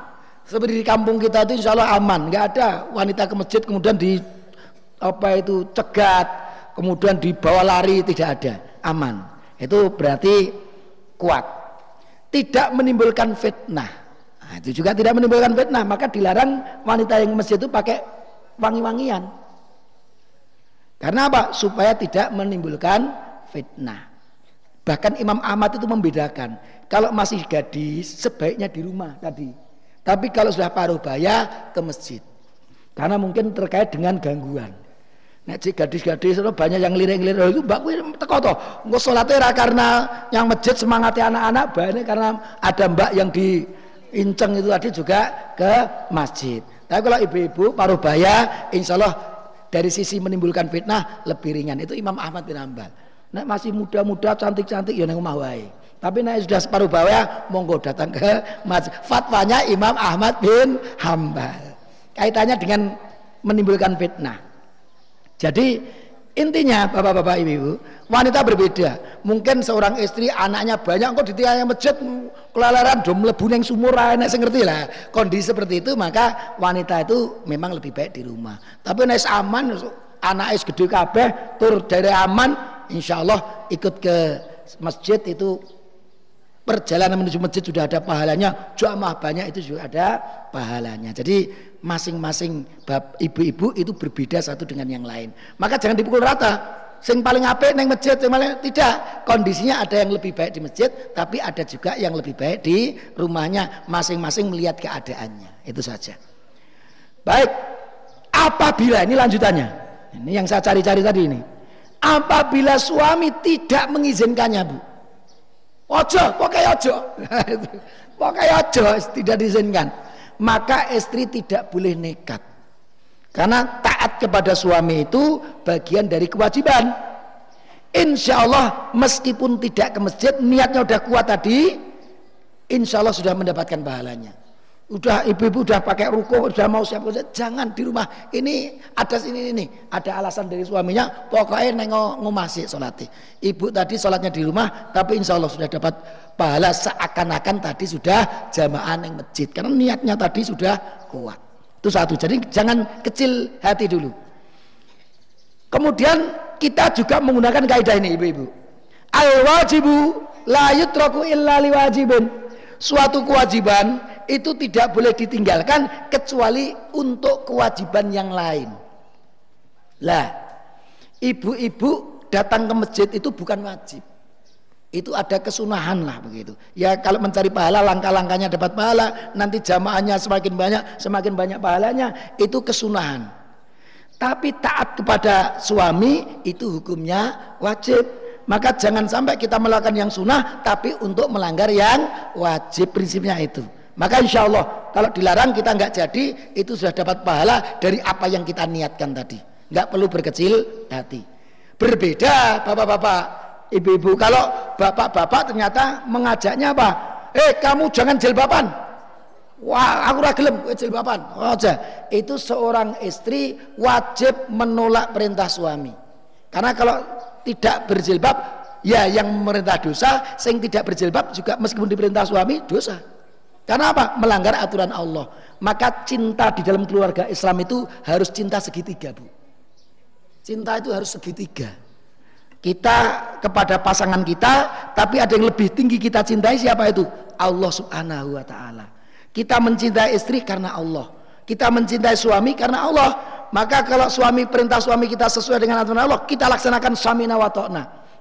Speaker 2: Seperti di kampung kita itu insya Allah aman, nggak ada wanita ke masjid kemudian di apa itu cegat, kemudian dibawa lari tidak ada, aman. Itu berarti kuat. Tidak menimbulkan fitnah. Nah, itu juga tidak menimbulkan fitnah, maka dilarang wanita yang masjid itu pakai wangi-wangian. Karena apa? Supaya tidak menimbulkan fitnah. Bahkan Imam Ahmad itu membedakan. Kalau masih gadis sebaiknya di rumah tadi. Tapi kalau sudah paruh baya ke masjid. Karena mungkin terkait dengan gangguan. Nek cik gadis-gadis itu banyak yang lirik-lirik itu mbak kuwi teko to. Engko karena yang masjid semangati anak-anak, banyak karena ada mbak yang diinceng itu tadi juga ke masjid. Tapi kalau ibu-ibu paruh baya insya Allah dari sisi menimbulkan fitnah lebih ringan. Itu Imam Ahmad bin Hambal. Nek masih muda-muda cantik-cantik ya nang. Tapi nek sudah separuh bawah monggo datang ke masjid. Fatwanya Imam Ahmad bin Hambal. Kaitannya dengan menimbulkan fitnah. Jadi intinya bapak-bapak ibu-ibu, wanita berbeda. Mungkin seorang istri anaknya banyak kok ditiaya masjid kelalaran dom mlebu ning sumur enak sing ngerti lah. Kondisi seperti itu maka wanita itu memang lebih baik di rumah. Tapi nek aman anak es gede kabeh tur dari aman insya Allah ikut ke masjid itu perjalanan menuju masjid sudah ada pahalanya jamaah banyak itu juga ada pahalanya. Jadi masing-masing ibu-ibu itu berbeda satu dengan yang lain. Maka jangan dipukul rata. Sing paling apik neng masjid yang paling tidak. Kondisinya ada yang lebih baik di masjid tapi ada juga yang lebih baik di rumahnya. Masing-masing melihat keadaannya. Itu saja. Baik. Apabila ini lanjutannya. Ini yang saya cari-cari tadi ini. Apabila suami tidak mengizinkannya bu ojo pokoknya ojo. <laughs> Pokoknya ojo tidak diizinkan. Maka istri tidak boleh nekat. Karena taat kepada suami itu bagian dari kewajiban. Insya Allah meskipun tidak ke masjid niatnya udah kuat tadi insya Allah sudah mendapatkan pahalanya Udah ibu-ibu udah pakai ruko, udah mau siap jangan di rumah. Ini ada sini ini, ada alasan dari suaminya. Pokoknya nengok ngumasi sholat. Ibu tadi sholatnya di rumah, tapi insya Allah sudah dapat pahala seakan-akan tadi sudah jamaah neng masjid. Karena niatnya tadi sudah kuat. Itu satu. Jadi jangan kecil hati dulu. Kemudian kita juga menggunakan kaidah ini ibu-ibu. Al wajibu la yutraku illa liwajibin. Suatu kewajiban itu tidak boleh ditinggalkan kecuali untuk kewajiban yang lain. Lah, ibu-ibu datang ke masjid itu bukan wajib. Itu ada kesunahan lah begitu. Ya kalau mencari pahala langkah-langkahnya dapat pahala, nanti jamaahnya semakin banyak, semakin banyak pahalanya, itu kesunahan. Tapi taat kepada suami itu hukumnya wajib. Maka jangan sampai kita melakukan yang sunnah tapi untuk melanggar yang wajib prinsipnya itu. Maka insya Allah kalau dilarang kita nggak jadi itu sudah dapat pahala dari apa yang kita niatkan tadi. Nggak perlu berkecil hati. Berbeda bapak-bapak, ibu-ibu. Kalau bapak-bapak ternyata mengajaknya apa? Eh kamu jangan jilbaban. Wah aku ragelem jilbaban. Oh. Itu seorang istri wajib menolak perintah suami. Karena kalau tidak berjilbab ya yang memerintah dosa, sing tidak berjilbab juga meskipun diperintah suami dosa. Karena apa? Melanggar aturan Allah. Maka cinta di dalam keluarga Islam itu harus cinta segitiga, Bu. Cinta itu harus segitiga. Kita kepada pasangan kita, tapi ada yang lebih tinggi kita cintai siapa itu? Allah Subhanahu wa taala. Kita mencintai istri karena Allah. Kita mencintai suami karena Allah. Maka kalau suami perintah suami kita sesuai dengan aturan Allah, kita laksanakan suami wa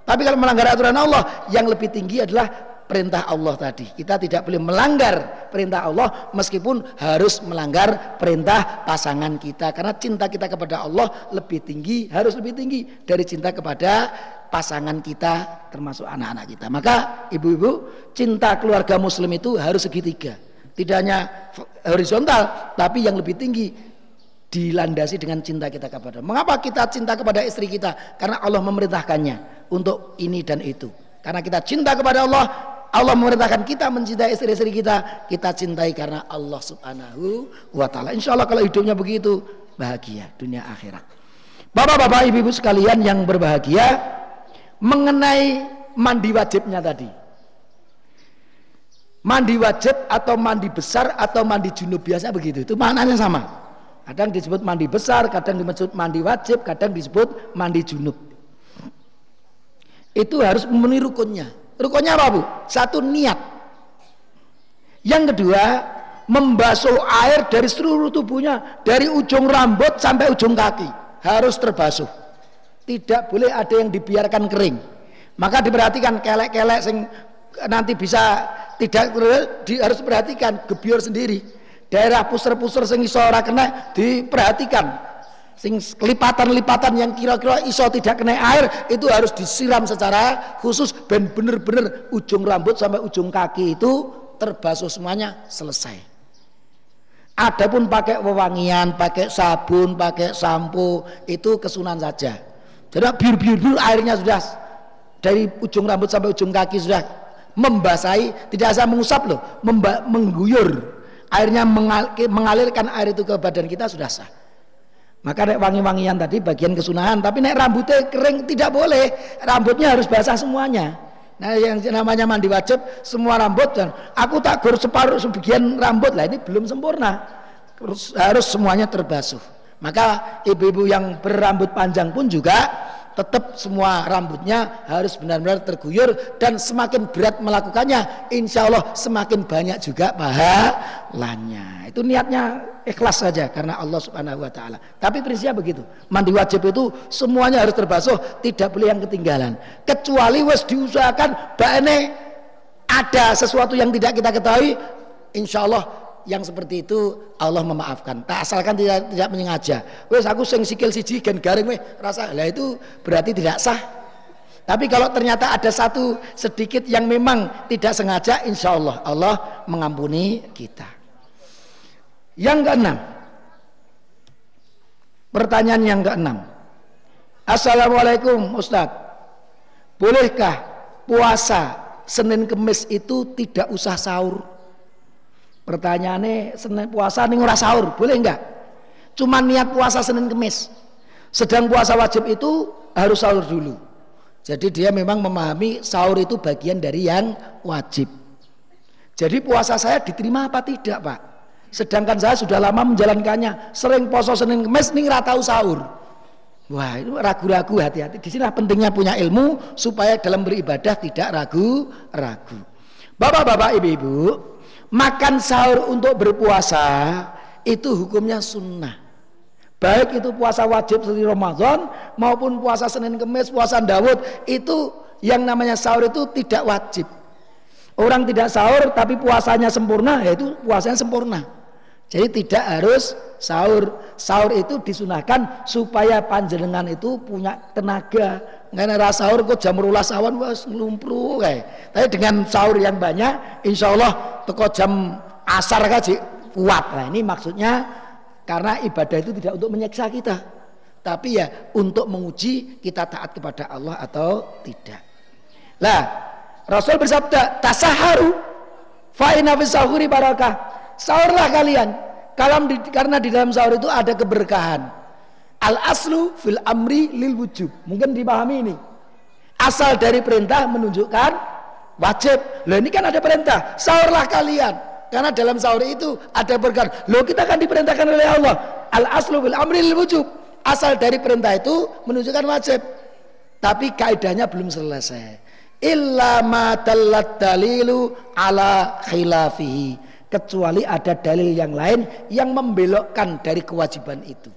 Speaker 2: Tapi kalau melanggar aturan Allah, yang lebih tinggi adalah perintah Allah tadi. Kita tidak boleh melanggar perintah Allah meskipun harus melanggar perintah pasangan kita karena cinta kita kepada Allah lebih tinggi, harus lebih tinggi dari cinta kepada pasangan kita termasuk anak-anak kita. Maka ibu-ibu, cinta keluarga muslim itu harus segitiga. Tidak hanya horizontal tapi yang lebih tinggi dilandasi dengan cinta kita kepada. Mengapa kita cinta kepada istri kita? Karena Allah memerintahkannya untuk ini dan itu. Karena kita cinta kepada Allah, Allah memerintahkan kita mencintai istri-istri kita, kita cintai karena Allah Subhanahu wa taala. Insya Allah kalau hidupnya begitu bahagia dunia akhirat. Bapak-bapak, ibu-ibu sekalian yang berbahagia, mengenai mandi wajibnya tadi. Mandi wajib atau mandi besar atau mandi junub biasa begitu. Itu maknanya sama. Kadang disebut mandi besar, kadang disebut mandi wajib, kadang disebut mandi junub. Itu harus memenuhi rukunnya. Rukunnya apa bu? Satu niat. Yang kedua, membasuh air dari seluruh tubuhnya, dari ujung rambut sampai ujung kaki harus terbasuh. Tidak boleh ada yang dibiarkan kering. Maka diperhatikan kelek-kelek sing nanti bisa tidak di, harus perhatikan gebiar sendiri. Daerah pusar-pusar sing iso ora kena diperhatikan. Sing lipatan-lipatan yang kira-kira iso tidak kena air itu harus disiram secara khusus ben bener-bener ujung rambut sampai ujung kaki itu terbasuh semuanya selesai. Adapun pakai wewangian, pakai sabun, pakai sampo itu kesunan saja. Jadi biru-biru airnya sudah dari ujung rambut sampai ujung kaki sudah membasahi, tidak asal mengusap loh, mengguyur. Airnya mengalirkan air itu ke badan kita sudah sah. Maka nek wangi-wangian tadi bagian kesunahan, tapi nek rambutnya kering tidak boleh. Rambutnya harus basah semuanya. Nah yang namanya mandi wajib semua rambut dan aku tak gur separuh sebagian rambut lah ini belum sempurna harus, harus semuanya terbasuh. Maka ibu-ibu yang berambut panjang pun juga tetap semua rambutnya harus benar-benar terguyur dan semakin berat melakukannya insya Allah semakin banyak juga pahalanya. Itu niatnya ikhlas saja karena Allah subhanahu wa ta'ala. Tapi prinsipnya begitu mandi wajib itu semuanya harus terbasuh tidak boleh yang ketinggalan. Kecuali wes diusahakan ini ada sesuatu yang tidak kita ketahui insya Allah yang seperti itu Allah memaafkan. Tak asalkan tidak tidak menyengaja. Wes aku sing sikil siji gen garing weh rasa. Lah itu berarti tidak sah. Tapi kalau ternyata ada satu sedikit yang memang tidak sengaja, insya Allah Allah mengampuni kita. Yang keenam, pertanyaan yang keenam. Assalamualaikum Ustadz, bolehkah puasa Senin Kemis itu tidak usah sahur? Pertanyaannya Senin puasa nih ora sahur, boleh enggak? Cuma niat puasa Senin Kemis. Sedang puasa wajib itu harus sahur dulu. Jadi dia memang memahami sahur itu bagian dari yang wajib. Jadi puasa saya diterima apa tidak, Pak? Sedangkan saya sudah lama menjalankannya, sering poso Senin Kemis nih ora tahu sahur. Wah, itu ragu-ragu hati-hati. Di sini pentingnya punya ilmu supaya dalam beribadah tidak ragu-ragu. Bapak-bapak, ibu-ibu, makan sahur untuk berpuasa itu hukumnya sunnah. Baik itu puasa wajib seperti Ramadan maupun puasa Senin Kemis puasa Dawud itu yang namanya sahur itu tidak wajib. Orang tidak sahur tapi puasanya sempurna yaitu puasanya sempurna jadi tidak harus sahur. Sahur itu disunahkan supaya panjenengan itu punya tenaga. Nggak rasa sahur kok jam rulas awan was ngelumpru kayak. Tapi dengan sahur yang banyak, insya Allah teko jam asar kaji kuat. Nah ini maksudnya karena ibadah itu tidak untuk menyiksa kita, tapi ya untuk menguji kita taat kepada Allah atau tidak. Lah Rasul bersabda tasaharu fa inna sahuri barakah sahurlah kalian. Karena di dalam sahur itu ada keberkahan. Al aslu fil amri lil wujub. Mungkin dipahami ini. Asal dari perintah menunjukkan wajib. Loh ini kan ada perintah. Sahurlah kalian. Karena dalam sahur itu ada berkah loh kita kan diperintahkan oleh Allah. Al aslu fil amri lil wujub. Asal dari perintah itu menunjukkan wajib. Tapi kaidahnya belum selesai. Illa ma dalilu ala khilafihi kecuali ada dalil yang lain yang membelokkan dari kewajiban itu.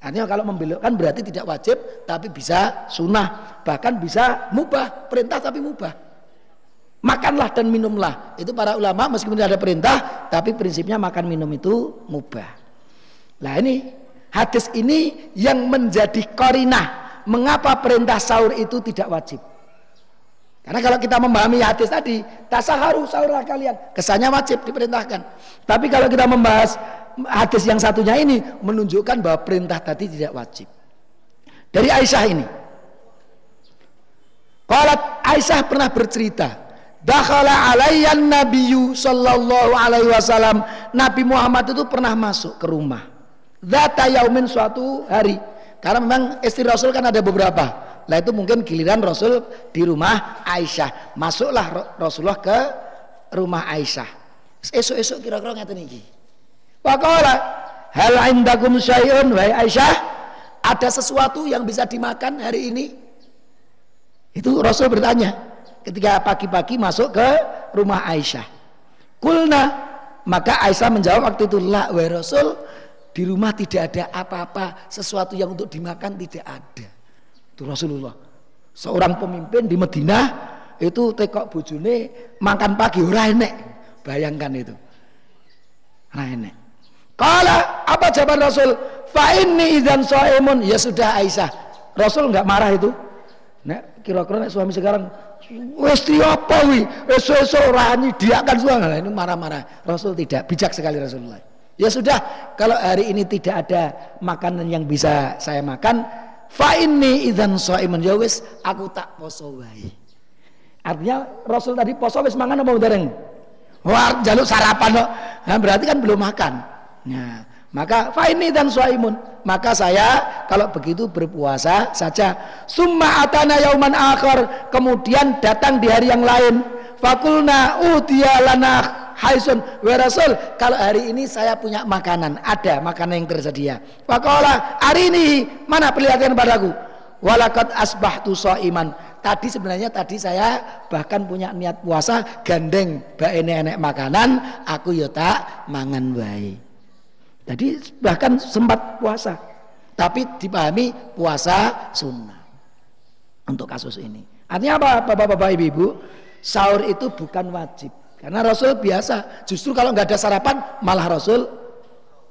Speaker 2: Artinya kalau membelokkan berarti tidak wajib tapi bisa sunnah bahkan bisa mubah perintah tapi mubah. Makanlah dan minumlah itu para ulama meskipun tidak ada perintah tapi prinsipnya makan minum itu mubah. Nah ini hadis ini yang menjadi korinah mengapa perintah sahur itu tidak wajib. Karena kalau kita memahami hadis tadi, tasaharu sahurlah kalian, kesannya wajib diperintahkan. Tapi kalau kita membahas hadis yang satunya ini menunjukkan bahwa perintah tadi tidak wajib. Dari Aisyah ini. Kalau Aisyah pernah bercerita, Dakhala alayyan nabiyyu sallallahu alaihi wasallam. Nabi Muhammad itu pernah masuk ke rumah. Zata yaumin suatu hari Karena memang istri Rasul kan ada beberapa. Lah itu mungkin giliran Rasul di rumah Aisyah. Masuklah Rasulullah ke rumah Aisyah. Esok-esok kira-kira ngeten iki. Waqala hal indakum syai'un wahai Aisyah? Ada sesuatu yang bisa dimakan hari ini? Itu Rasul bertanya ketika pagi-pagi masuk ke rumah Aisyah. Kulna maka Aisyah menjawab waktu itu la wa Rasul di rumah tidak ada apa-apa sesuatu yang untuk dimakan tidak ada. Itu Rasulullah. Seorang pemimpin di Madinah itu tekok bojone makan pagi ora enek. Bayangkan itu. Ora enek. Kala apa jawaban Rasul? Fa inni idzan shaimun. Ya sudah Aisyah. Rasul enggak marah itu. Nek kira-kira nek suami sekarang wis apa wi? Esuk-esuk ora nyediakan suami. Ini marah-marah. Rasul tidak bijak sekali Rasulullah. Ya sudah, kalau hari ini tidak ada makanan yang bisa saya makan, fa inni idzan shaimun. Ya wis aku tak poso wae. Artinya Rasul tadi poso wis mangan apa dereng? Wah, jaluk sarapan kok. Nah, berarti kan belum makan. Nah, maka faini dan suaimun. Maka saya kalau begitu berpuasa saja. Summa atana yauman akhir. Kemudian datang di hari yang lain. Fakulna utia lana haisun wa rasul kalau hari ini saya punya makanan ada makanan yang tersedia fakola hari ini mana perlihatkan padaku walakat asbahtu iman tadi sebenarnya tadi saya bahkan punya niat puasa gandeng bae enek makanan aku yo tak mangan wae jadi bahkan sempat puasa. Tapi dipahami puasa sunnah. Untuk kasus ini. Artinya apa Bapak-bapak Ibu-ibu? Sahur itu bukan wajib. Karena Rasul biasa. Justru kalau nggak ada sarapan malah Rasul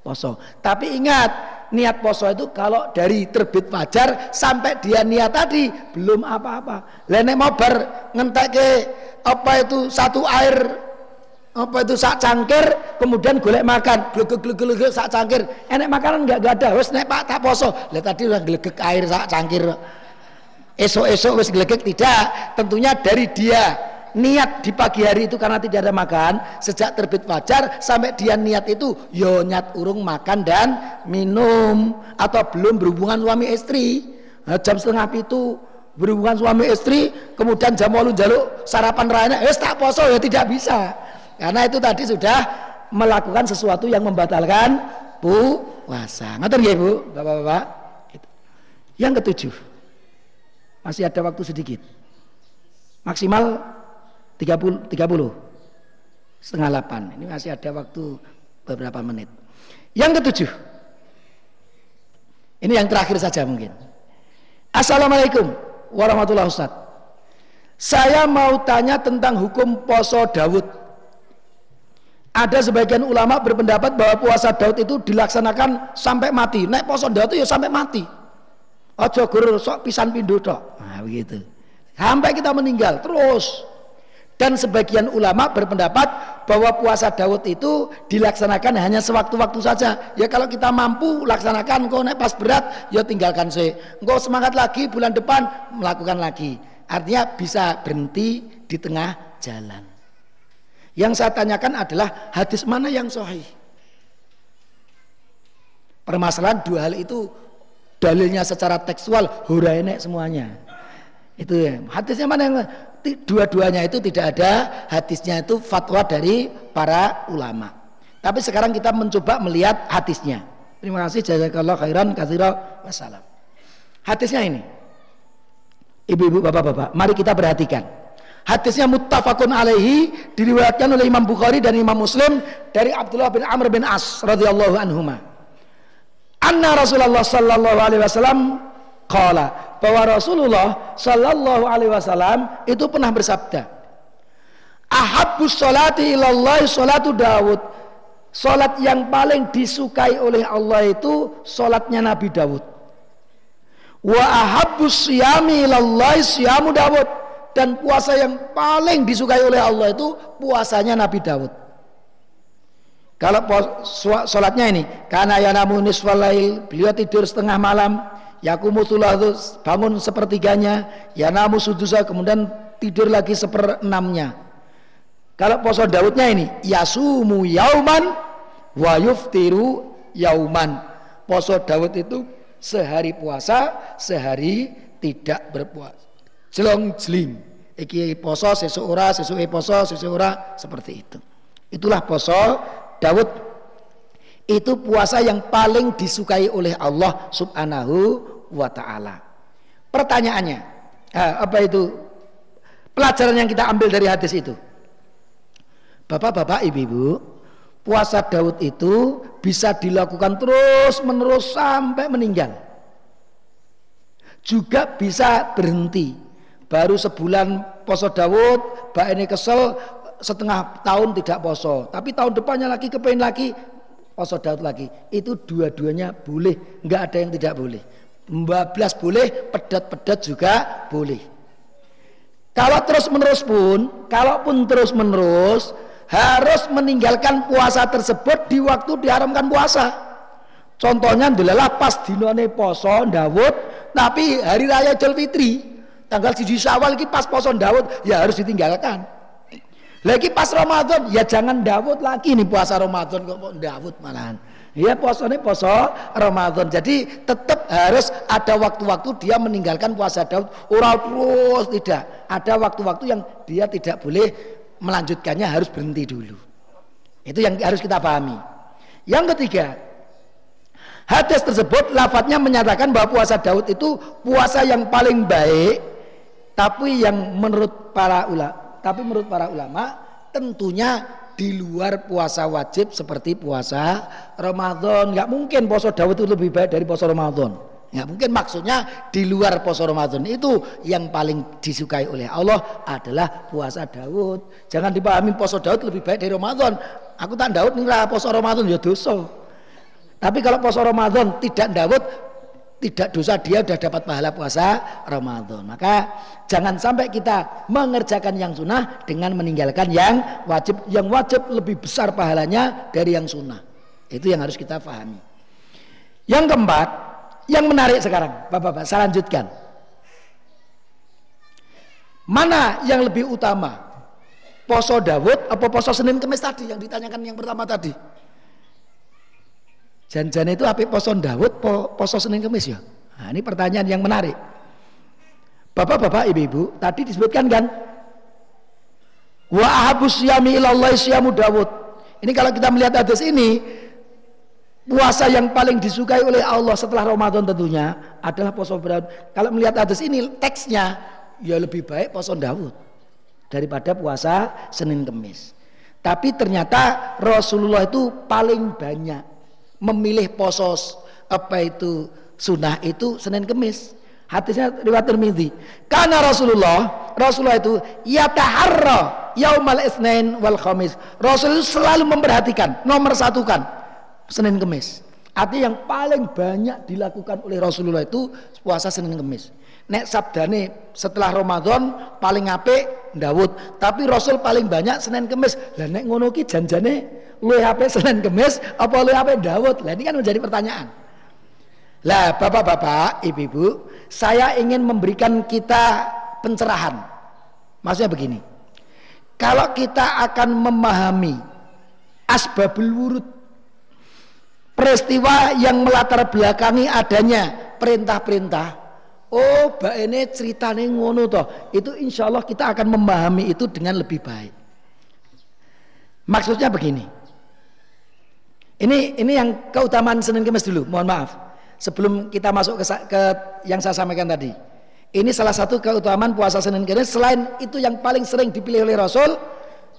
Speaker 2: poso. Tapi ingat niat poso itu kalau dari terbit fajar sampai dia niat tadi belum apa-apa. Lenek mau ber ngentek ke apa itu satu air apa itu sak cangkir kemudian golek makan. Glegek glegek glegek sak cangkir. Enek makanan enggak enggak ada. Wes nek Pak tak poso. Lihat tadi udah glegek air sak cangkir. Esok-esok wes glegek tidak. Tentunya dari dia niat di pagi hari itu karena tidak ada makan sejak terbit fajar sampai dia niat itu yo nyat urung makan dan minum atau belum berhubungan suami istri nah, jam setengah itu berhubungan suami istri kemudian jam walu jaluk sarapan raya wes tak poso ya tidak bisa karena itu tadi sudah melakukan sesuatu yang membatalkan puasa. Ngerti ya Bu, Bapak-bapak? Yang ketujuh. Masih ada waktu sedikit. Maksimal 30 30 setengah 8. Ini masih ada waktu beberapa menit. Yang ketujuh. Ini yang terakhir saja mungkin. Assalamualaikum warahmatullahi wabarakatuh. Saya mau tanya tentang hukum poso Dawud ada sebagian ulama berpendapat bahwa puasa Daud itu dilaksanakan sampai mati. Naik poso Daud itu ya sampai mati. Ojo guru sok pisan pindu tok. Nah, begitu. Sampai kita meninggal terus. Dan sebagian ulama berpendapat bahwa puasa Daud itu dilaksanakan hanya sewaktu-waktu saja. Ya kalau kita mampu laksanakan, kau naik pas berat, ya tinggalkan sih. Engkau semangat lagi bulan depan melakukan lagi. Artinya bisa berhenti di tengah jalan. Yang saya tanyakan adalah hadis mana yang sahih? Permasalahan dua hal itu dalilnya secara tekstual hura enek semuanya. Itu ya. Hadisnya mana yang dua-duanya itu tidak ada hadisnya itu fatwa dari para ulama. Tapi sekarang kita mencoba melihat hadisnya. Terima kasih jazakallah khairan katsira wassalam. Hadisnya ini. Ibu-ibu, bapak-bapak, mari kita perhatikan. Hadisnya muttafaqun alaihi diriwayatkan oleh Imam Bukhari dan Imam Muslim dari Abdullah bin Amr bin As radhiyallahu anhuma. Anna Rasulullah sallallahu alaihi wasallam qala bahwa Rasulullah sallallahu alaihi wasallam itu pernah bersabda Ahabbus salati ilallah salatu Dawud. Salat yang paling disukai oleh Allah itu salatnya Nabi Dawud. Wa ahabbus siyami ilallah siyamu Dawud. Dan puasa yang paling disukai oleh Allah itu puasanya Nabi Daud. Kalau sholatnya ini, karena ya namun niswalail, beliau tidur setengah malam, yakumu bangun sepertiganya, ya namu sudusa kemudian tidur lagi seperenamnya. Kalau puasa Daudnya ini, yasumu yauman wa yuftiru yauman. Puasa Daud itu sehari puasa, sehari tidak berpuasa. Jelong jeling. Iki poso sesuk ora, sesuk poso, sesuk ora seperti itu. Itulah poso Daud itu puasa yang paling disukai oleh Allah Subhanahu wa taala. Pertanyaannya, apa itu pelajaran yang kita ambil dari hadis itu? Bapak-bapak, ibu-ibu, puasa Daud itu bisa dilakukan terus-menerus sampai meninggal. Juga bisa berhenti. Baru sebulan poso Daud, Mbak ini kesel setengah tahun tidak poso. Tapi tahun depannya lagi kepengen lagi poso Daud lagi. Itu dua-duanya boleh, nggak ada yang tidak boleh. Bablas boleh, pedat-pedat juga boleh. Kalau terus menerus pun, kalaupun terus menerus, harus meninggalkan puasa tersebut di waktu diharamkan puasa. Contohnya adalah pas dinone poso Dawud, tapi hari raya Idul Fitri tanggal 7 Syawal ini pas poso Dawud ya harus ditinggalkan. Lagi pas Ramadan ya jangan Dawud lagi nih puasa Ramadan kok Dawud malahan. Ya ini poso Ramadan. Jadi tetap harus ada waktu-waktu dia meninggalkan puasa Daud. Orang terus tidak. Ada waktu-waktu yang dia tidak boleh melanjutkannya harus berhenti dulu. Itu yang harus kita pahami. Yang ketiga, hadis tersebut lafadznya menyatakan bahwa puasa Daud itu puasa yang paling baik, tapi yang menurut para ulama, tapi menurut para ulama tentunya di luar puasa wajib seperti puasa Ramadan. Nggak mungkin puasa Daud itu lebih baik dari puasa Ramadan. Ya mungkin maksudnya di luar puasa Ramadan itu yang paling disukai oleh Allah adalah puasa Daud. Jangan dipahami puasa Daud lebih baik dari Ramadan. Aku tak Daud nih puasa Ramadan ya dosa. Tapi kalau puasa Ramadan tidak Daud tidak dosa dia sudah dapat pahala puasa Ramadan. Maka jangan sampai kita mengerjakan yang sunnah dengan meninggalkan yang wajib. Yang wajib lebih besar pahalanya dari yang sunnah. Itu yang harus kita pahami. Yang keempat, yang menarik sekarang, Bapak-bapak, saya lanjutkan. Mana yang lebih utama? Poso Dawud apa poso Senin Kemis tadi yang ditanyakan yang pertama tadi? Janjian itu api poso Dawud poso Senin Kemis ya? Nah, ini pertanyaan yang menarik. Bapak-bapak, ibu-ibu, tadi disebutkan kan Wa ahabus siyami ilallah siyamu Dawud. Ini kalau kita melihat hadis ini, Puasa yang paling disukai oleh Allah setelah Ramadan tentunya adalah puasa Daud. Kalau melihat hadis ini teksnya ya lebih baik puasa Daud daripada puasa Senin Kemis. Tapi ternyata Rasulullah itu paling banyak memilih puasa apa itu sunnah itu Senin Kemis. Hadisnya riwayat Tirmidzi. Karena Rasulullah, Rasulullah itu yataharra yaumal isnin wal khamis. Rasul itu selalu memperhatikan, nomor satukan Senin Kemis. Artinya yang paling banyak dilakukan oleh Rasulullah itu puasa Senin Kemis. Nek sabdane setelah Ramadan paling apik Dawud, tapi Rasul paling banyak Senin Kemis. Lah nek ngono ki janjane luwe apik Senin Kemis apa luwe apik Dawud? Lah ini kan menjadi pertanyaan. Lah Bapak-bapak, Ibu-ibu, saya ingin memberikan kita pencerahan. Maksudnya begini. Kalau kita akan memahami asbabul wurud peristiwa yang melatar belakangi adanya perintah-perintah oh mbak ini ceritanya ngono toh itu insya Allah kita akan memahami itu dengan lebih baik maksudnya begini ini ini yang keutamaan Senin Kemis dulu mohon maaf sebelum kita masuk ke, ke yang saya sampaikan tadi ini salah satu keutamaan puasa Senin Kemis selain itu yang paling sering dipilih oleh Rasul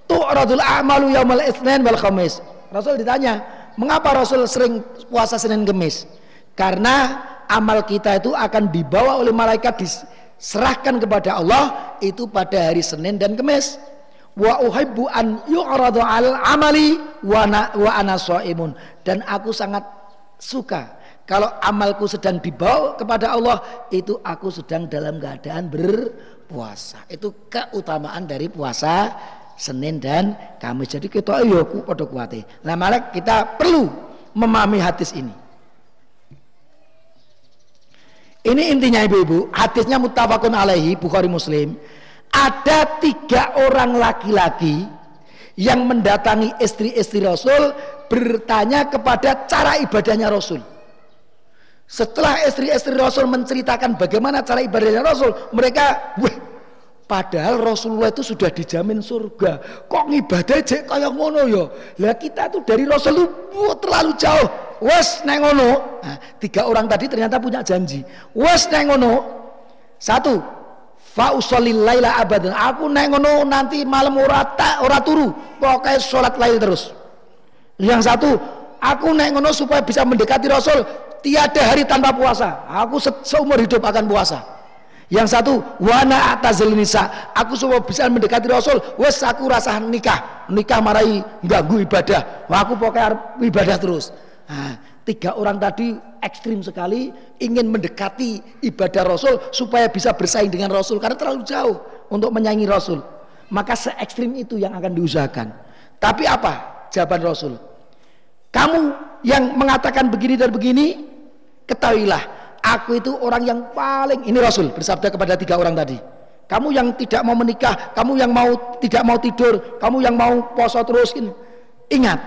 Speaker 2: tu'radul a'malu yaumal itsnain wal khamis Rasul ditanya Mengapa Rasul sering puasa Senin Kemis? Karena amal kita itu akan dibawa oleh malaikat diserahkan kepada Allah itu pada hari Senin dan Kemis. Wa uhibbu an yu'radu al amali wa, wa ana shaimun. Dan aku sangat suka kalau amalku sedang dibawa kepada Allah itu aku sedang dalam keadaan berpuasa. Itu keutamaan dari puasa Senin dan Kamis. Jadi kita ayo ku pada kuate. Nah, malek kita perlu memahami hadis ini. Ini intinya ibu-ibu, hadisnya muttafaqun alaihi Bukhari Muslim. Ada tiga orang laki-laki yang mendatangi istri-istri Rasul bertanya kepada cara ibadahnya Rasul. Setelah istri-istri Rasul menceritakan bagaimana cara ibadahnya Rasul, mereka, wah, padahal Rasulullah itu sudah dijamin surga. Kok ngibadah aja kayak ngono ya? Lah kita tuh dari Rasul wah, terlalu jauh. Wes neng ngono. Nah, tiga orang tadi ternyata punya janji. Wes neng ngono. Satu, Fausolil laila abadan. Aku neng ngono nanti malam ora tak ora turu. Pokoknya sholat lail terus. Yang satu, aku neng ngono supaya bisa mendekati Rasul tiada hari tanpa puasa. Aku se seumur hidup akan puasa. Yang satu wana atazil nisa. Aku semua bisa mendekati rasul. Wes aku rasa nikah. Nikah marai ganggu ibadah. Aku pokoknya ibadah terus. Nah, tiga orang tadi ekstrim sekali ingin mendekati ibadah rasul supaya bisa bersaing dengan rasul karena terlalu jauh untuk menyaingi rasul. Maka se ekstrim itu yang akan diusahakan. Tapi apa jawaban rasul? Kamu yang mengatakan begini dan begini Ketahuilah, aku itu orang yang paling ini Rasul bersabda kepada tiga orang tadi. Kamu yang tidak mau menikah, kamu yang mau tidak mau tidur, kamu yang mau poso terus Ingat,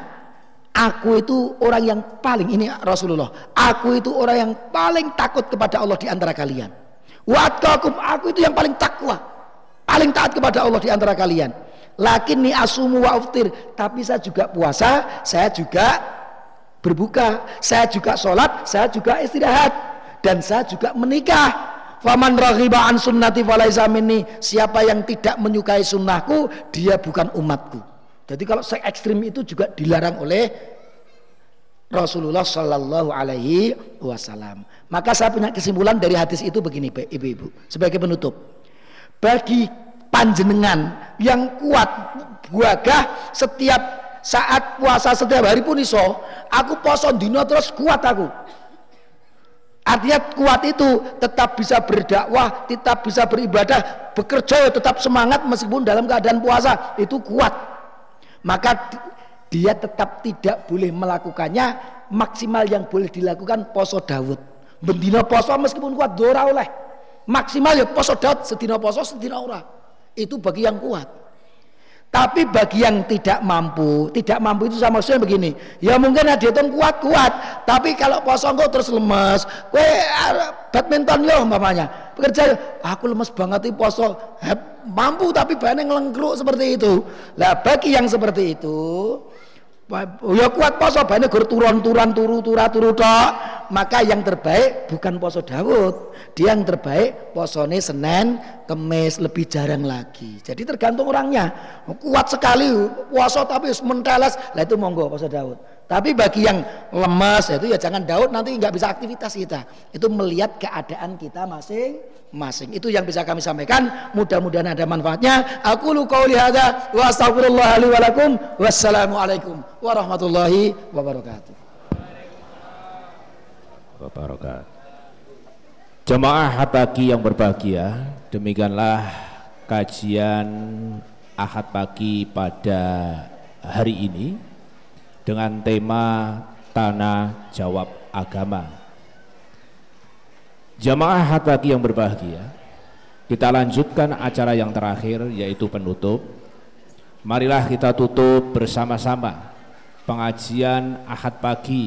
Speaker 2: aku itu orang yang paling ini Rasulullah. Aku itu orang yang paling takut kepada Allah di antara kalian. Wa'atkakum aku itu yang paling takwa, paling taat kepada Allah di antara kalian. Lakin ni asumu wa uftir, tapi saya juga puasa, saya juga berbuka, saya juga sholat, saya juga istirahat, dan saya juga menikah. Faman raghiba an sunnati falaisa minni. Siapa yang tidak menyukai sunnahku, dia bukan umatku. Jadi kalau seks ekstrim itu juga dilarang oleh Rasulullah Shallallahu Alaihi Wasallam. Maka saya punya kesimpulan dari hadis itu begini, ibu-ibu, sebagai penutup. Bagi panjenengan yang kuat buagah setiap saat puasa setiap hari pun iso aku poso dino terus kuat aku artinya kuat itu tetap bisa berdakwah tetap bisa beribadah bekerja tetap semangat meskipun dalam keadaan puasa itu kuat maka dia tetap tidak boleh melakukannya. Maksimal yang boleh dilakukan poso Daud bendino poso meskipun kuat dora oleh. Maksimal ya poso Daud sedino poso sedino ora. Itu bagi yang kuat tapi bagi yang tidak mampu, tidak mampu itu sama maksudnya begini. Ya mungkin ada itu kuat-kuat, tapi kalau poso kok terus lemes. Kue ah, badminton yo umpamanya. Bekerja aku lemes banget itu poso. mampu tapi banyak ngelengkruk seperti itu. Lah bagi yang seperti itu, ya kuat poso banyak gur turun turun turu turu turu tok. Maka yang terbaik bukan poso Daud dia yang terbaik posone Senin Kemis lebih jarang lagi. Jadi tergantung orangnya. Kuat sekali poso tapi menteles. Lah itu monggo poso Daud tapi bagi yang lemas itu ya jangan Daud nanti nggak bisa aktivitas kita. Itu melihat keadaan kita masing masing itu yang bisa kami sampaikan. Mudah-mudahan ada manfaatnya. Aku lu qauli hadza wa astagfirullah li wa lakum. Wassalamualaikum warahmatullahi wabarakatuh.
Speaker 1: Wabarakatuh. Jemaah pagi yang berbahagia, demikianlah kajian Ahad pagi pada hari ini dengan tema Tanah Jawab Agama. Jamaah hati yang berbahagia, kita lanjutkan acara yang terakhir yaitu penutup. Marilah kita tutup bersama-sama pengajian Ahad pagi